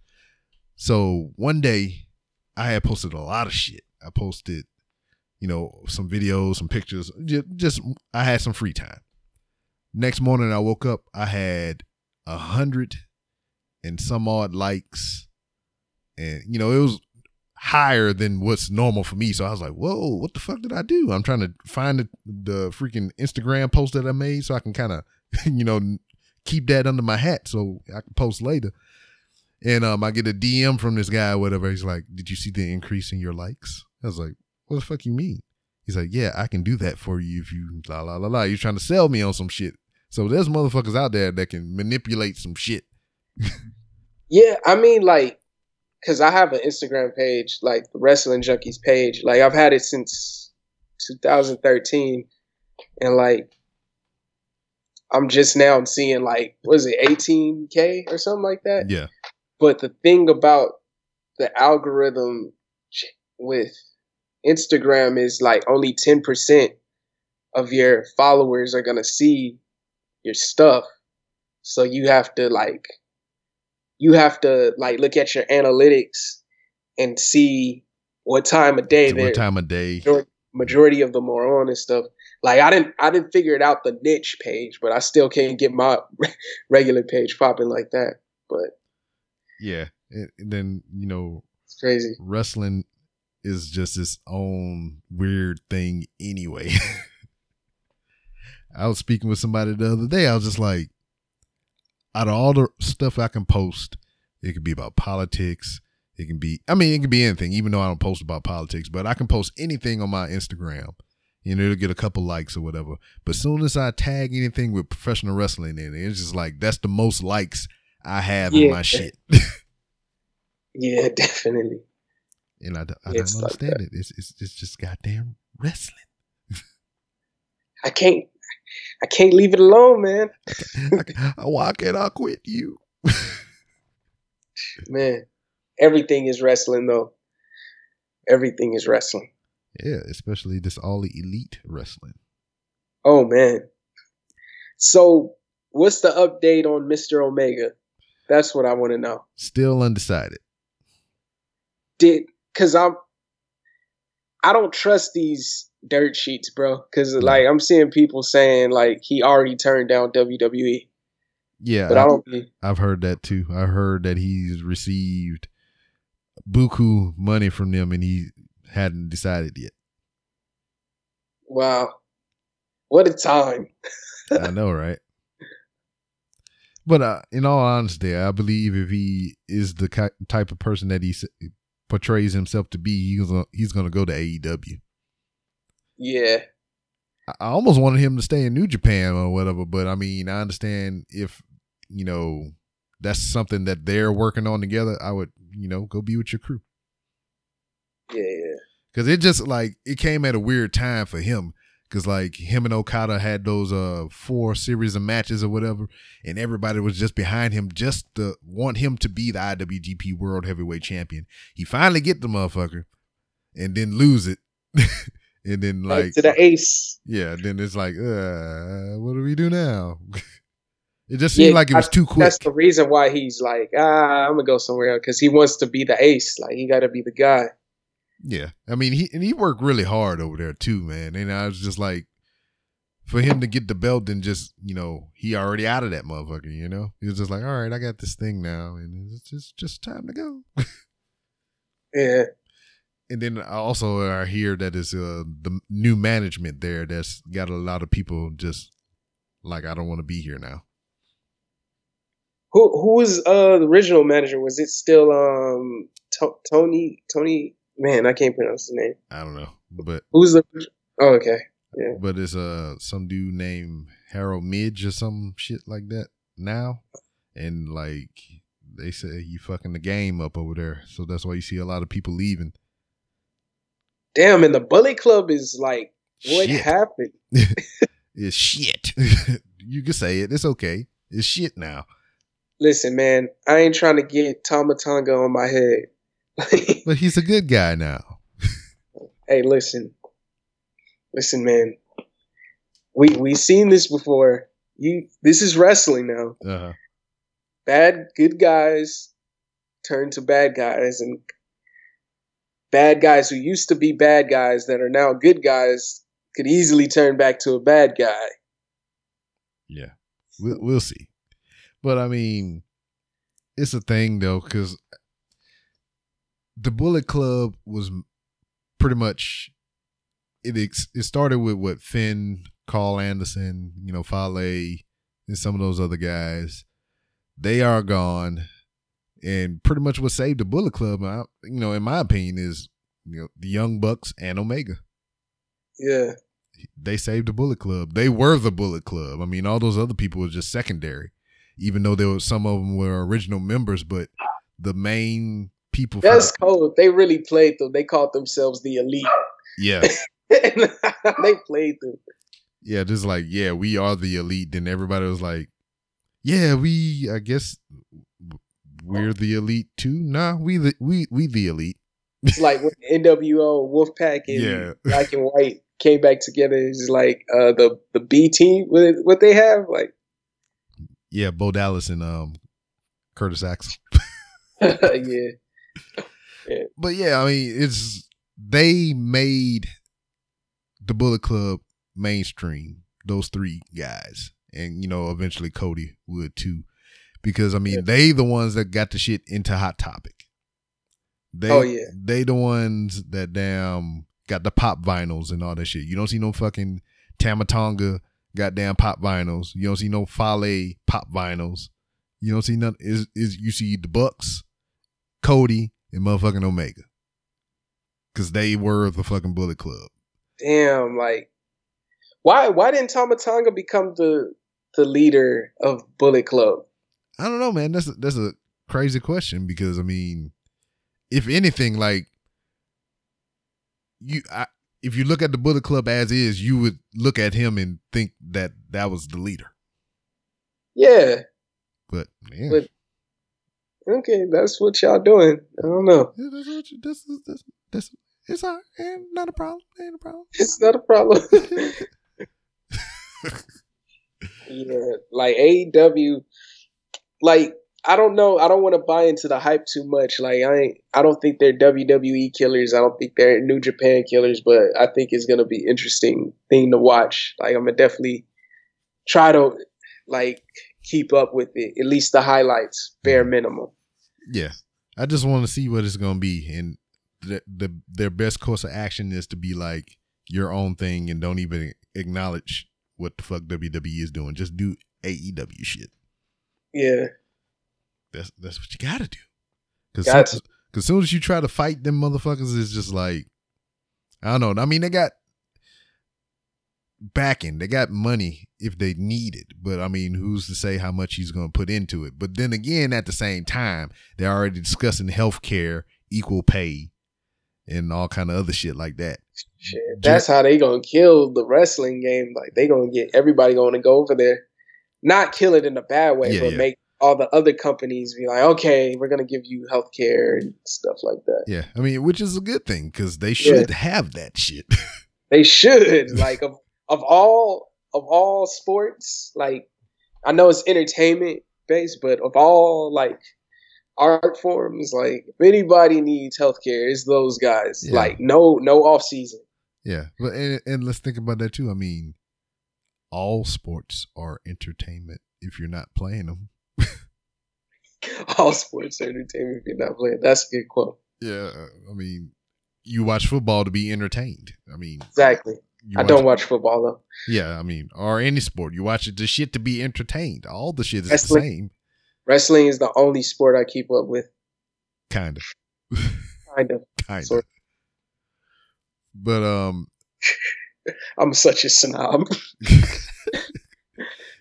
So one day I had posted a lot of shit. I posted, you know, some videos, some pictures, just, just I had some free time. Next morning I woke up, I had a hundred and some odd likes. And, you know, it was higher than what's normal for me. So I was like, whoa, what the fuck did I do? I'm trying to find the, the freaking Instagram post that I made so I can kind of, you know, keep that under my hat so I can post later. And um, I get a DM from this guy or whatever. He's like, "Did you see the increase in your likes?" I was like, "What the fuck you mean?" He's like, "Yeah, I can do that for you if you la la la la." You're trying to sell me on some shit. So there's motherfuckers out there that can manipulate some shit. Yeah, I mean, like, because I have an Instagram page, like the Wrestling Junkies page. Like I've had it since 2013, and like I'm just now seeing like was it 18k or something like that. Yeah. But the thing about the algorithm with Instagram is like only 10% of your followers are gonna see your stuff. So you have to like you have to like look at your analytics and see what time of day what time of day? majority, of them are on and stuff. Like I didn't I didn't figure it out the niche page, but I still can't get my regular page popping like that. But Yeah. And then, you know, it's crazy. wrestling is just its own weird thing anyway. I was speaking with somebody the other day. I was just like, out of all the stuff I can post, it could be about politics. It can be, I mean, it can be anything, even though I don't post about politics, but I can post anything on my Instagram. You know, it'll get a couple likes or whatever. But as soon as I tag anything with professional wrestling in it, it's just like, that's the most likes I have in my shit. Yeah, definitely. And I, don't- I don't like understand it. It's, it's it's just goddamn wrestling. I can't I can't leave it alone, man. Why can't I quit you? Man. Everything is wrestling though. Everything is wrestling. yeah, especially this all the elite wrestling. Oh man. So what's the update on Mr. Omega? That's what I want to know. Still undecided. Did cause I'm I don't trust these dirt sheets, bro. Cause like I'm seeing people saying like he already turned down WWE. Yeah, But I, I don't. I've heard that too. I heard that he's received buku money from them and he hadn't decided yet. wow. What a time. I know, right? But uh, in all honesty, I believe if he is the type of person that he portrays himself to be, he's gonna, he's going to go to AEW. Yeah. I I almost wanted him to stay in New Japan or whatever, but I mean, I understand if you know that's something that they're working on together. I would, you know, go be with your crew Yeah, yeah. because it just like it came at a weird time for him because like him and Okada had those uh four series of matches or whatever, and everybody was just behind him just to want him to be the IWGP World Heavyweight Champion. He finally get the motherfucker, and then lose it, and then Like like to the ace. Yeah, then it's like, uh, what do we do now? it just seemed Yeah, like it was I- too quick. That's the reason why he's like, ah, I'm gonna go somewhere else because he wants to be the ace. Like he got to be the guy. Yeah, I mean, he and he worked really hard over there too, man. And I was just like, for him to get the belt and just, you know, he already out of that motherfucker. You know, he was just like, all right, I got this thing now, and it's just just time to go. Yeah, And then I also I hear that it's uh, the new management there that's got a lot of people just like, I don't want to be here now. who who was uh the original manager? Was it still um To- Tony Tony? Man, I can't pronounce his name. I don't know, but Who's the? Oh, okay. Yeah. but it's uh some dude named Harold Meij or some shit like that now, and like they say you fucking the game up over there, so that's why you see a lot of people leaving. Damn, and the Bullet Club is like, what Shit. happened? It's shit. you can say it. It's okay. It's shit now. Listen, man, I ain't trying to get Tama Tonga on my head. But he's a good guy now. hey, listen, listen, man. We we seen this before. You, this is wrestling now. Uh-huh. Bad, good guys turn to bad guys, and bad guys who used to be bad guys that are now good guys could easily turn back to a bad guy. Yeah, we'll we'll see. But I mean, it's a thing though, because the Bullet Club was pretty much it. It started with what Finn, Karl Anderson, you know, Fale, and some of those other guys. They are gone, and pretty much what saved the Bullet Club, I, you know, in my opinion, is you know the Young Bucks and Omega Yeah, they saved the Bullet Club. They were the Bullet Club. I mean, all those other people were just secondary, even though there were some of them were original members. But the main people. That's cold. They really played them. They called themselves the elite. yeah, they played them. yeah, just like yeah, we are the elite. Then everybody was like, yeah, we. I guess we're the elite too. Nah, we the we we the elite. It's like when NWO, Wolfpack, and Yeah. Black and White came back together. It's like uh, the the B team. What they have? Like, Yeah, Bo Dallas and um Curtis Axel. yeah, But yeah, I mean, it's they made the Bullet Club mainstream. Those three guys, and you know, eventually Cody would too, because I mean, Yeah. they the ones that got the shit into Hot Topic. They, Oh, yeah. they the ones that damn got the pop vinyls and all that shit. You don't see no fucking Tama Tonga goddamn pop vinyls. You don't see no Fale pop vinyls. You don't see none. Is is you see the Bucks, Cody, and motherfucking Omega, because they were the fucking Bullet Club. damn. Like, why why didn't Tama Tonga become the the leader of Bullet Club? I don't know, man. That's a, that's a crazy question because I mean, if anything, like you, I, if you look at the Bullet Club as is, you would look at him and think that that was the leader. Yeah. But yeah, But- Okay, that's what y'all doing. I don't know. Yeah, that's what you, that's, that's, that's, it's all right. Not a problem. Ain't a problem. It's not a problem. yeah, like AEW, like I don't know. I don't want to buy into the hype too much. Like I, ain't, I don't think they're WWE killers. I don't think they're New Japan killers. But I think it's gonna be interesting thing to watch. Like I'm gonna definitely try to like keep up with it. At least the highlights, bare mm-hmm. minimum. Yeah, I just want to see what it's gonna be, and the, the their best course of action is to be like your own thing and don't even acknowledge what the fuck WWE is doing. Just do AEW shit. Yeah, That's that's what you gotta do. Cause Got soon, cause soon as you try to fight them motherfuckers, it's just like I don't know. I mean, they got backing, they got money if they need it, but I mean, who's to say how much he's gonna put into it? But then again, at the same time, they're already discussing health care, equal pay, and all kind of other shit like that. shit. That's how they gonna kill the wrestling game. Like they gonna get everybody going to go over there, not kill it in a bad way, Yeah, but yeah. make all the other companies be like, okay, we're gonna give you health care and stuff like that. Yeah, I mean, which is a good thing because they should have that shit. They should like of of all of all sports. Like I know it's entertainment based, but of all like art forms, like if anybody needs healthcare, it's those guys. Yeah. Like no no off season. Yeah, but and, and let's think about that too. I mean, all sports are entertainment if you're not playing them. All sports are entertainment if you're not playing. That's a good quote. Yeah, I mean, you watch football to be entertained. I mean, Exactly. I don't watch football though. Yeah, I mean, or any sport, you watch it the shit to be entertained. All the shit is Wrestling. the same, Wrestling is the only sport I keep up with. kind of, Kind of. kind of. But um, I'm such a snob.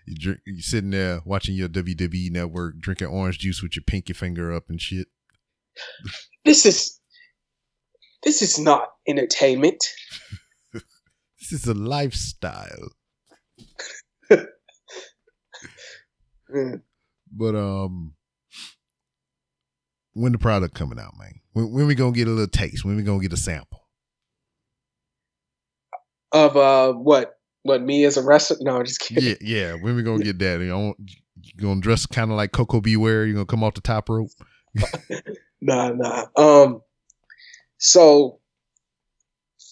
you drink, you sitting there watching your WWE network, drinking orange juice with your pinky finger up and shit. This is this is not entertainment. This is a lifestyle. But um, when the product coming out, man? When, when we gonna get a little taste? When we gonna get a sample? Of uh what? What me as a wrestler? No, I'm just kidding. Yeah, yeah. When we gonna get that? You know, you gonna dress kind of like Koko B. Ware? You gonna come off the top rope? Nah, nah. Um so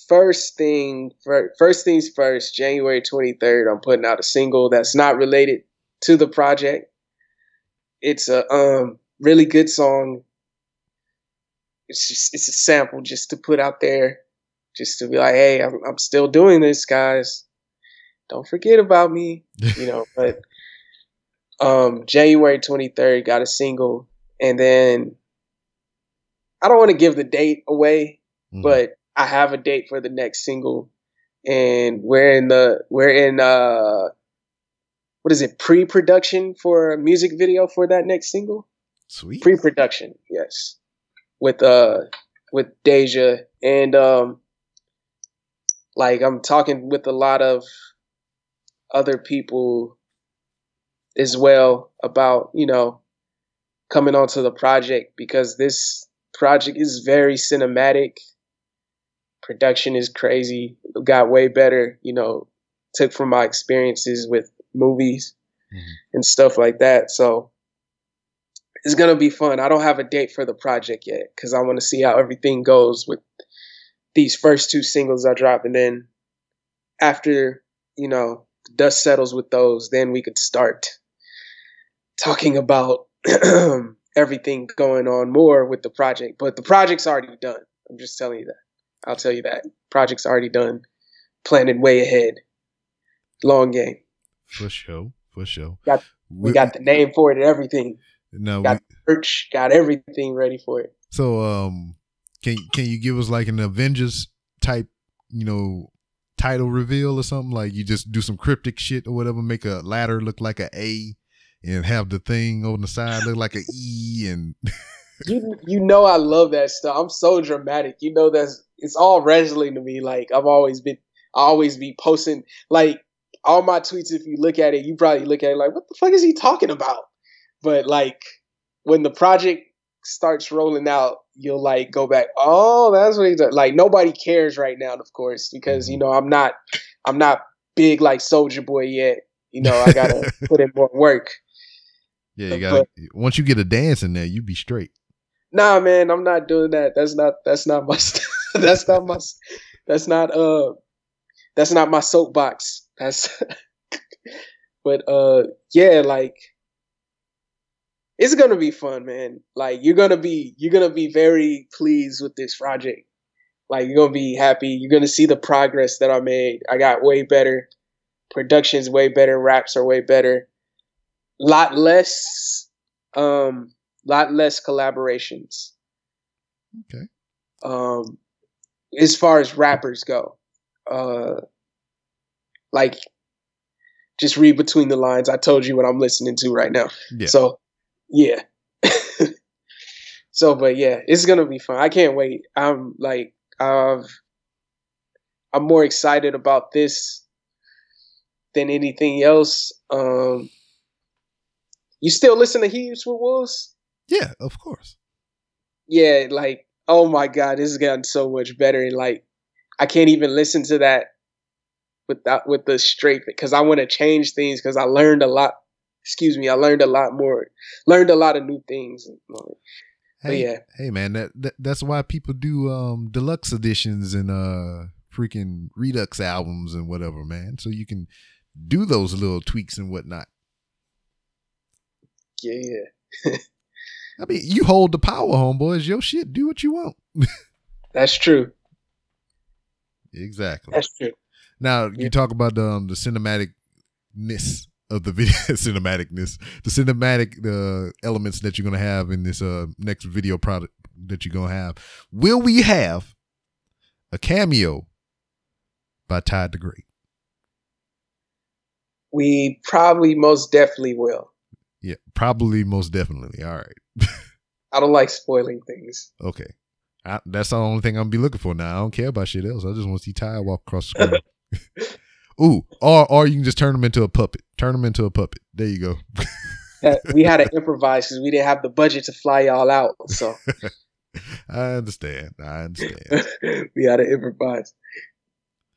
first thing first things first, January 23rd, I'm putting out a single that's not related to the project. It's a um really good song. It's just it's a sample just to put out there just to be like, "Hey, I'm I'm still doing this, guys. Don't forget about me." you know, but um January 23rd got a single and then I don't want to give the date away, Mhm. but I have a date for the next single. And we're in the we're in uh what is it? Pre-production for a music video for that next single? Sweet. pre-production yes. With uh with Deja. And um like I'm talking with a lot of other people as well about, you know, coming onto the project because this project is very cinematic. Production is crazy. Got way better, you know, took from my experiences with movies Mhm. and stuff like that. So it's gonna be fun. I don't have a date for the project yet because I want to see how everything goes with these first two singles I drop, and then after you know dust settles with those, then we could start talking about everything going on more with the project. But the project's already done. I'm just telling you that. I'll tell you that project's already done. Planning way ahead. Long game. For sure. For sure. Got- We got the name for it and everything. no. got- we- Merch, got everything ready for it. so um, can can you give us like an Avengers type, you know, title reveal or something? Like you just do some cryptic shit or whatever, make a ladder look like a A, and have the thing on the side look like a E, and You you know I love that stuff. I'm so dramatic. You know that's it's all wrestling to me. Like I've always been I always be posting like all my tweets if you look at it, you probably look at it like what the fuck is he talking about? But like when the project starts rolling out, you'll like go back, oh, that's what he's like nobody cares right now, of course, because you mm-hmm. know I'm not I'm not big like Soulja Boy yet. You know, I gotta put in more work. yeah, you got to once you get a dance in there, you be straight. Nah man i'm not doing that. That's not that's not my that's not my that's not uh that's not my soapbox. That's but uh yeah like it's gonna be fun man. Like you're gonna be you're gonna be very pleased with this project. Like you're gonna be happy. You're gonna see the progress that i made. I got way better. Production's way better. Raps are way better. Lot less um lot less collaborations. Okay. um as far as rappers go uh like just read between the lines. I told you what i'm listening to right now. Yeah. so yeah. So but yeah it's gonna be fun. I can't wait. I'm like i've i'm more excited about this than anything else. Um you still listen to heaps with wolves Yeah, of course. yeah, like oh my god, this has gotten so much better, and like I can't even listen to that without with the straight because I want to change things because I learned a lot. Excuse me, I learned a lot more, learned a lot of new things. But Hey, yeah, hey man, that, that that's why people do um deluxe editions and uh freaking redux albums and whatever, man. So you can do those little tweaks and whatnot. yeah, yeah, I mean, you hold the power, homeboys. Your shit. Do what you want. that's true. Exactly. That's true. Now Yeah. you talk about the um, the cinematicness of the video, cinematicness, the cinematic uh, elements that you're gonna have in this uh next video product that you're gonna have. Will we have a cameo by Todd the Great? We probably most definitely will. Yeah, probably, most definitely. All right, I don't like spoiling things. okay. I, that's the only thing I'm gonna be looking for now. I don't care about shit else. I just want to see Ty walk across the screen. Ooh, or or you can just turn him into a puppet. Turn him into a puppet. There you go. We had to improvise because we didn't have the budget to fly y'all out, so I understand. I understand. we had to improvise.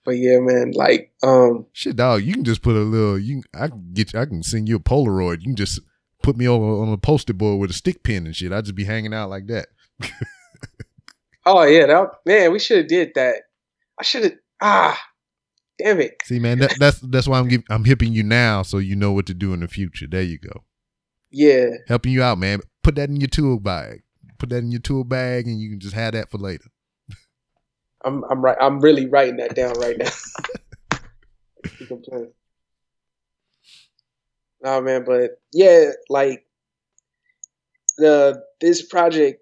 But yeah, man, like um, Shit, dog. You can just put a little. You, can, I can get. You, I can send you a Polaroid. You can just put me over on a poster board with a stick pin and shit. I'd just be hanging out like that. Oh yeah, that man, we should have did that. I should have. Ah, damn it. See, man, that, that's that's why I'm giving. I'm hipping you now, so you know what to do in the future. There you go. Yeah, Helping you out, man. Put that in your tool bag. Put that in your tool bag, and you can just have that for later. I'm I'm right. I'm really writing that down right now. Oh man, but yeah, like the this project,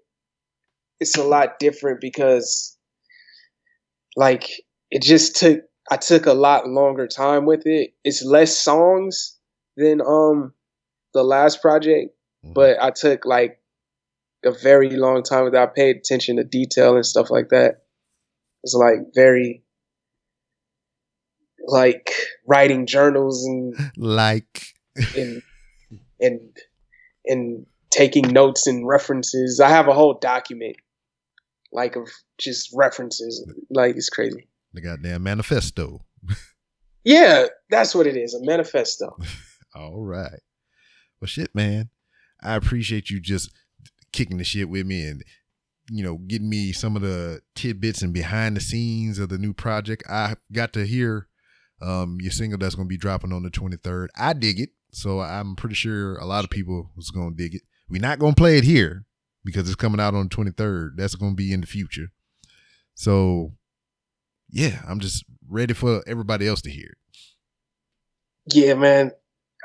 it's a lot different because, like, it just took. I took a lot longer time with it. It's less songs than um the last project, Mhm. but I took like a very long time without paying attention to detail and stuff like that. It's like very like writing journals and like and and and taking notes and references. I have a whole document like of just references. Like it's crazy. the goddamn manifesto. Yeah, that's what it is, a manifesto. All right. Well, shit, man. I appreciate you just kicking the shit with me and you know getting me some of the tidbits and behind the scenes of the new project. I got to hear um your single that's going to be dropping on the 23rd. I dig it, so I'm pretty sure a lot of people was going to dig it. We're not going to play it here because it's coming out on the 23rd. That's going to be in the future. So yeah, I'm just ready for everybody else to hear it. Yeah, man.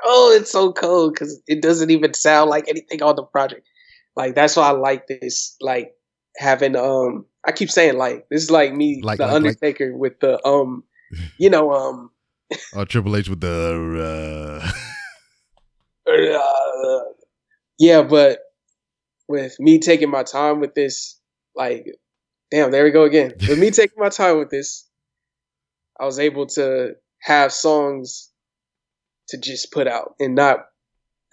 Oh, it's so cold because it doesn't even sound like anything on the project. Like that's why I like this. Like having um, I keep saying like this is like me, Like- the like- like- Undertaker, with the um, you know um, Oh, Triple H with the uh, uh, yeah, but with me taking my time with this, like, damn, there we go again. With me taking my time with this, I was able to have songs to just put out and not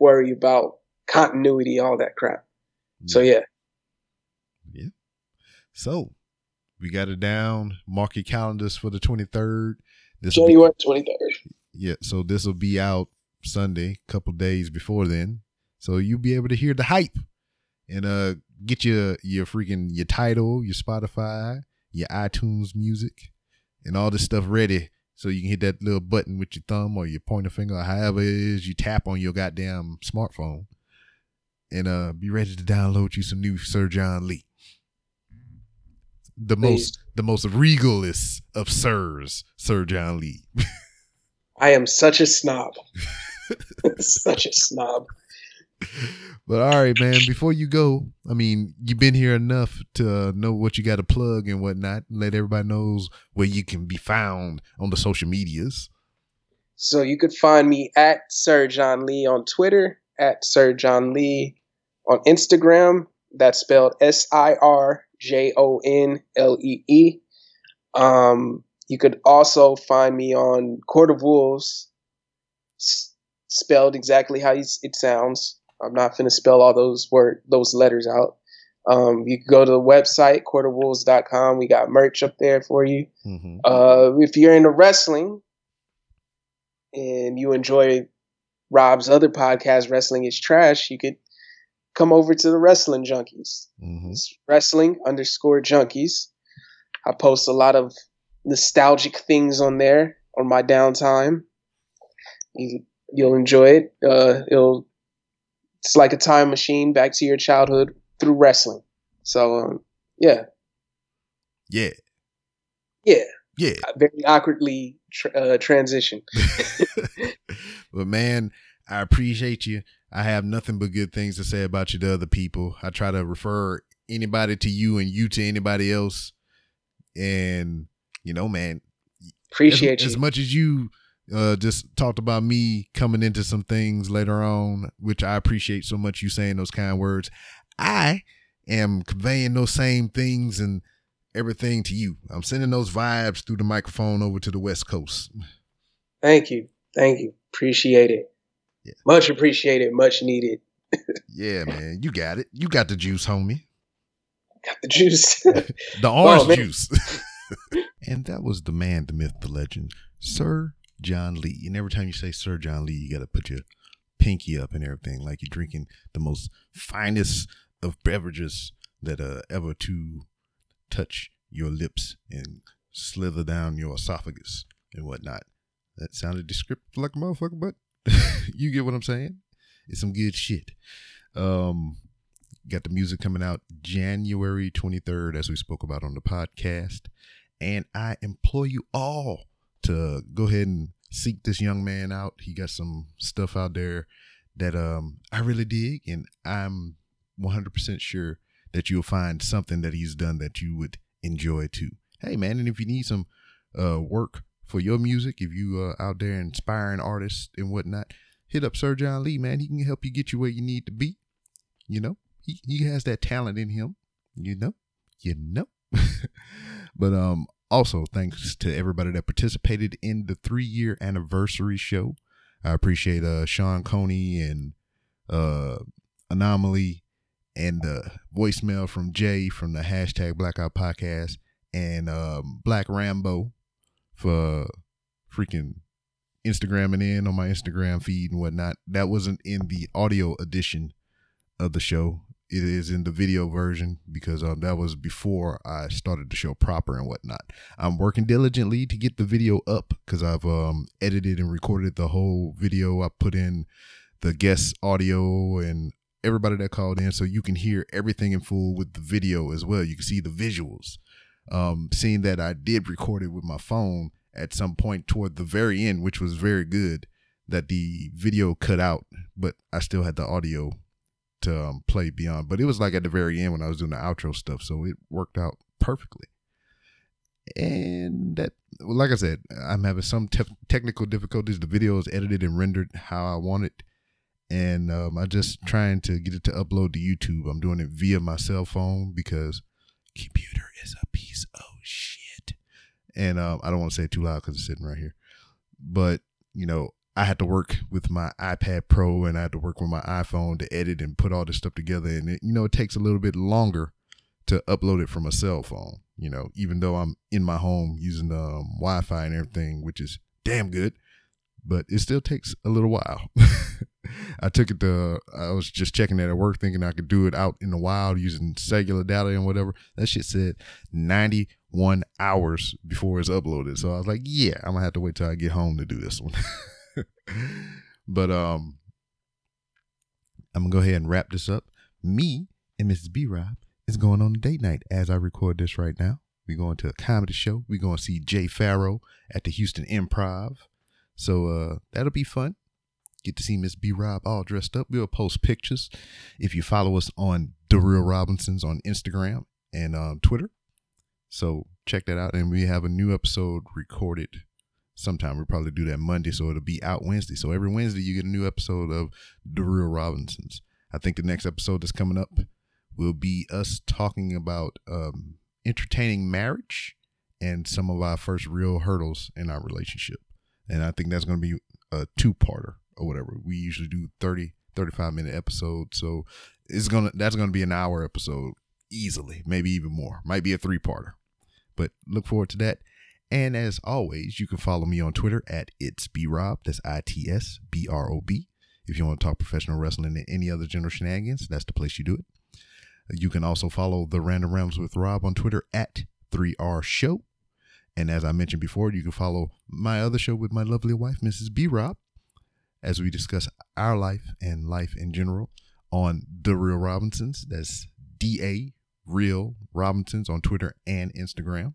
worry about continuity, all that crap. So yeah. yeah, So we got it down. Mark your calendars for the 23rd. This January twenty third. yeah, so this will be out Sunday, a couple days before then. So you'll be able to hear the hype and uh get your your freaking your title, your Spotify, your iTunes music, and all this stuff ready. So you can hit that little button with your thumb or your pointer finger, or however it is you tap on your goddamn smartphone, and uh be ready to download you some new Sir John Lee. The Please. most the most regalest of sirs, Sir John Lee. I am such a snob. such a snob. But all right, man. Before you go, I mean, you've been here enough to know what you got to plug and whatnot. Let everybody knows where you can be found on the social medias. So you could find me at Sir John Lee on Twitter, at Sir John Lee on Instagram. That's spelled S I R J O N L E E. Um, you could also find me on Court of Wolves, spelled exactly how you- it sounds. I'm not going to spell all those word those letters out. Um, you can go to the website courtofwolves.com. We got merch up there for you. Mm-hmm. Uh, if you're into wrestling and you enjoy Rob's other podcast, Wrestling is Trash, you could come over to the Wrestling Junkies. Mm-hmm. It's wrestling underscore junkies. I post a lot of nostalgic things on there on my downtime. You, you'll enjoy it. Uh, it'll it's like a time machine back to your childhood through wrestling. So um, yeah, Yeah. yeah, Yeah. very awkwardly tr- uh, transition. but man, I appreciate you. I have nothing but good things to say about you to other people. I try to refer anybody to you and you to anybody else. And, you know, man, Appreciate as, you. as much as you uh, just talked about me coming into some things later on, which I appreciate so much you saying those kind words. I am conveying those same things and everything to you. I'm sending those vibes through the microphone over to the West Coast. Thank you. Thank you. Appreciate it. Yeah. Much appreciated. Much needed. Yeah, man, you got it. You got the juice, homie. Got the juice. The orange man. juice. and that was the man, the myth, the legend, Sir John Lee. And every time you say Sir John Lee, you got to put your pinky up and everything, like you're drinking the most finest of beverages that uh, ever to touch your lips and slither down your esophagus and whatnot. That sounded descriptive like a motherfucker, but you get what I'm saying. It's some good shit. Um, got the music coming out January 23rd, as we spoke about on the podcast. And I implore you all to go ahead and seek this young man out. He got some stuff out there that um I really dig, and I'm 100% sure that you'll find something that he's done that you would enjoy too. Hey man, and if you need some uh work for your music, if you uh out there inspiring artists and whatnot, hit up Sir John Lee, man. He can help you get you where you need to be. You know, he, he has that talent in him. You know, you know. but um, also thanks to everybody that participated in the three year anniversary show. I appreciate uh Sean Coney and uh Anomaly and the voicemail from Jay from the hashtag Blackout Podcast and um, Black Rambo for freaking Instagramming in on my Instagram feed and whatnot. That wasn't in the audio edition of the show. It is in the video version because um, that was before I started the show proper and whatnot. I'm working diligently to get the video up because I've um, edited and recorded the whole video. I put in the guest audio and everybody that called in so you can hear everything in full with the video as well. You can see the visuals. Um, seeing that I did record it with my phone at some point toward the very end, which was very good, that the video cut out, but I still had the audio to um, play beyond. But it was like at the very end when I was doing the outro stuff, so it worked out perfectly. And that, like I said, I'm having some te- technical difficulties. The video is edited and rendered how I want it and um, I'm just trying to get it to upload to YouTube. I'm doing it via my cell phone because computer is a piece of shit. And um, I don't want to say it too loud because it's sitting right here. But you know, I had to work with my iPad Pro and I had to work with my iPhone to edit and put all this stuff together. And it, you know, it takes a little bit longer to upload it from a cell phone. You know, even though I'm in my home using um, Wi-Fi and everything, which is damn good but it still takes a little while. I took it to, I was just checking it at work thinking I could do it out in the wild using cellular data and whatever. That shit said 91 hours before it's uploaded. So I was like, yeah, I'm gonna have to wait till I get home to do this one. but um, I'm gonna go ahead and wrap this up. Me and Mrs. B Rob is going on a date night as I record this right now. We're going to a comedy show. We're going to see Jay Pharoah at the Houston Improv. So uh, that'll be fun. Get to see Miss B Rob all dressed up. We'll post pictures if you follow us on The Real Robinsons on Instagram and um, Twitter. So check that out. And we have a new episode recorded sometime. We'll probably do that Monday, so it'll be out Wednesday. So every Wednesday you get a new episode of The Real Robinsons. I think the next episode that's coming up will be us talking about um, entertaining marriage and some of our first real hurdles in our relationship and I think that's going to be a two parter or whatever. We usually do 30, 35 minute episodes, so it's gonna that's gonna be an hour episode easily, maybe even more. Might be a three parter, but look forward to that. And as always, you can follow me on Twitter at it's b rob. That's I T S B R O B. If you want to talk professional wrestling and any other general shenanigans, that's the place you do it. You can also follow the Random Rants with Rob on Twitter at 3R Show. And as I mentioned before, you can follow my other show with my lovely wife, Mrs. B Rob, as we discuss our life and life in general on The Real Robinsons. That's D A Real Robinsons on Twitter and Instagram.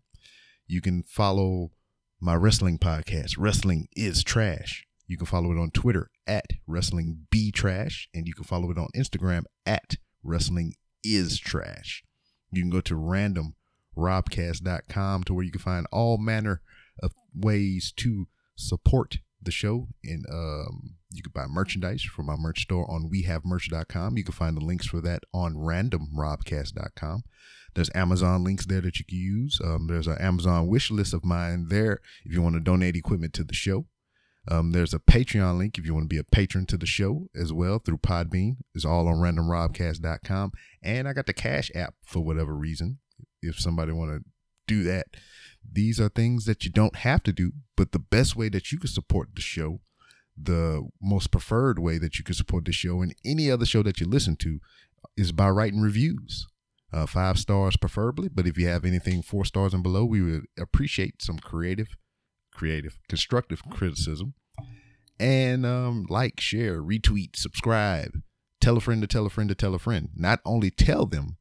You can follow my wrestling podcast, Wrestling is Trash. You can follow it on Twitter at Wrestling Trash, and you can follow it on Instagram at Wrestling is Trash. You can go to random robcast.com to where you can find all manner of ways to support the show and um, you can buy merchandise from my merch store on wehavemerch.com you can find the links for that on randomrobcast.com there's amazon links there that you can use. Um, there's an amazon wish list of mine there if you want to donate equipment to the show. Um, there's a patreon link if you want to be a patron to the show as well through podbean. It's all on randomrobcast.com and i got the cash app for whatever reason if somebody want to do that. These are things that you don't have to do, but the best way that you can support the show, the most preferred way that you can support the show and any other show that you listen to is by writing reviews. Uh, five stars preferably, but if you have anything four stars and below, we would appreciate some creative, creative, constructive criticism. And um, like, share, retweet, subscribe, tell a friend to tell a friend to tell a friend. Not only tell them,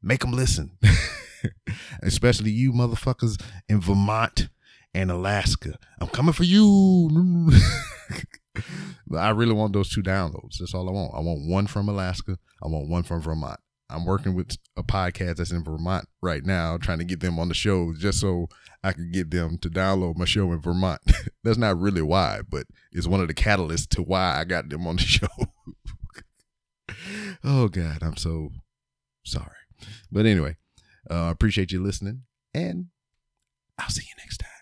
make them listen. Especially you motherfuckers in Vermont and Alaska. I'm coming for you. I really want those two downloads. That's all I want. I want one from Alaska. I want one from Vermont. I'm working with a podcast that's in Vermont right now, trying to get them on the show just so I can get them to download my show in Vermont. that's not really why, but it's one of the catalysts to why I got them on the show. oh God, I'm so sorry. But anyway, uh, I appreciate you listening, and I'll see you next time.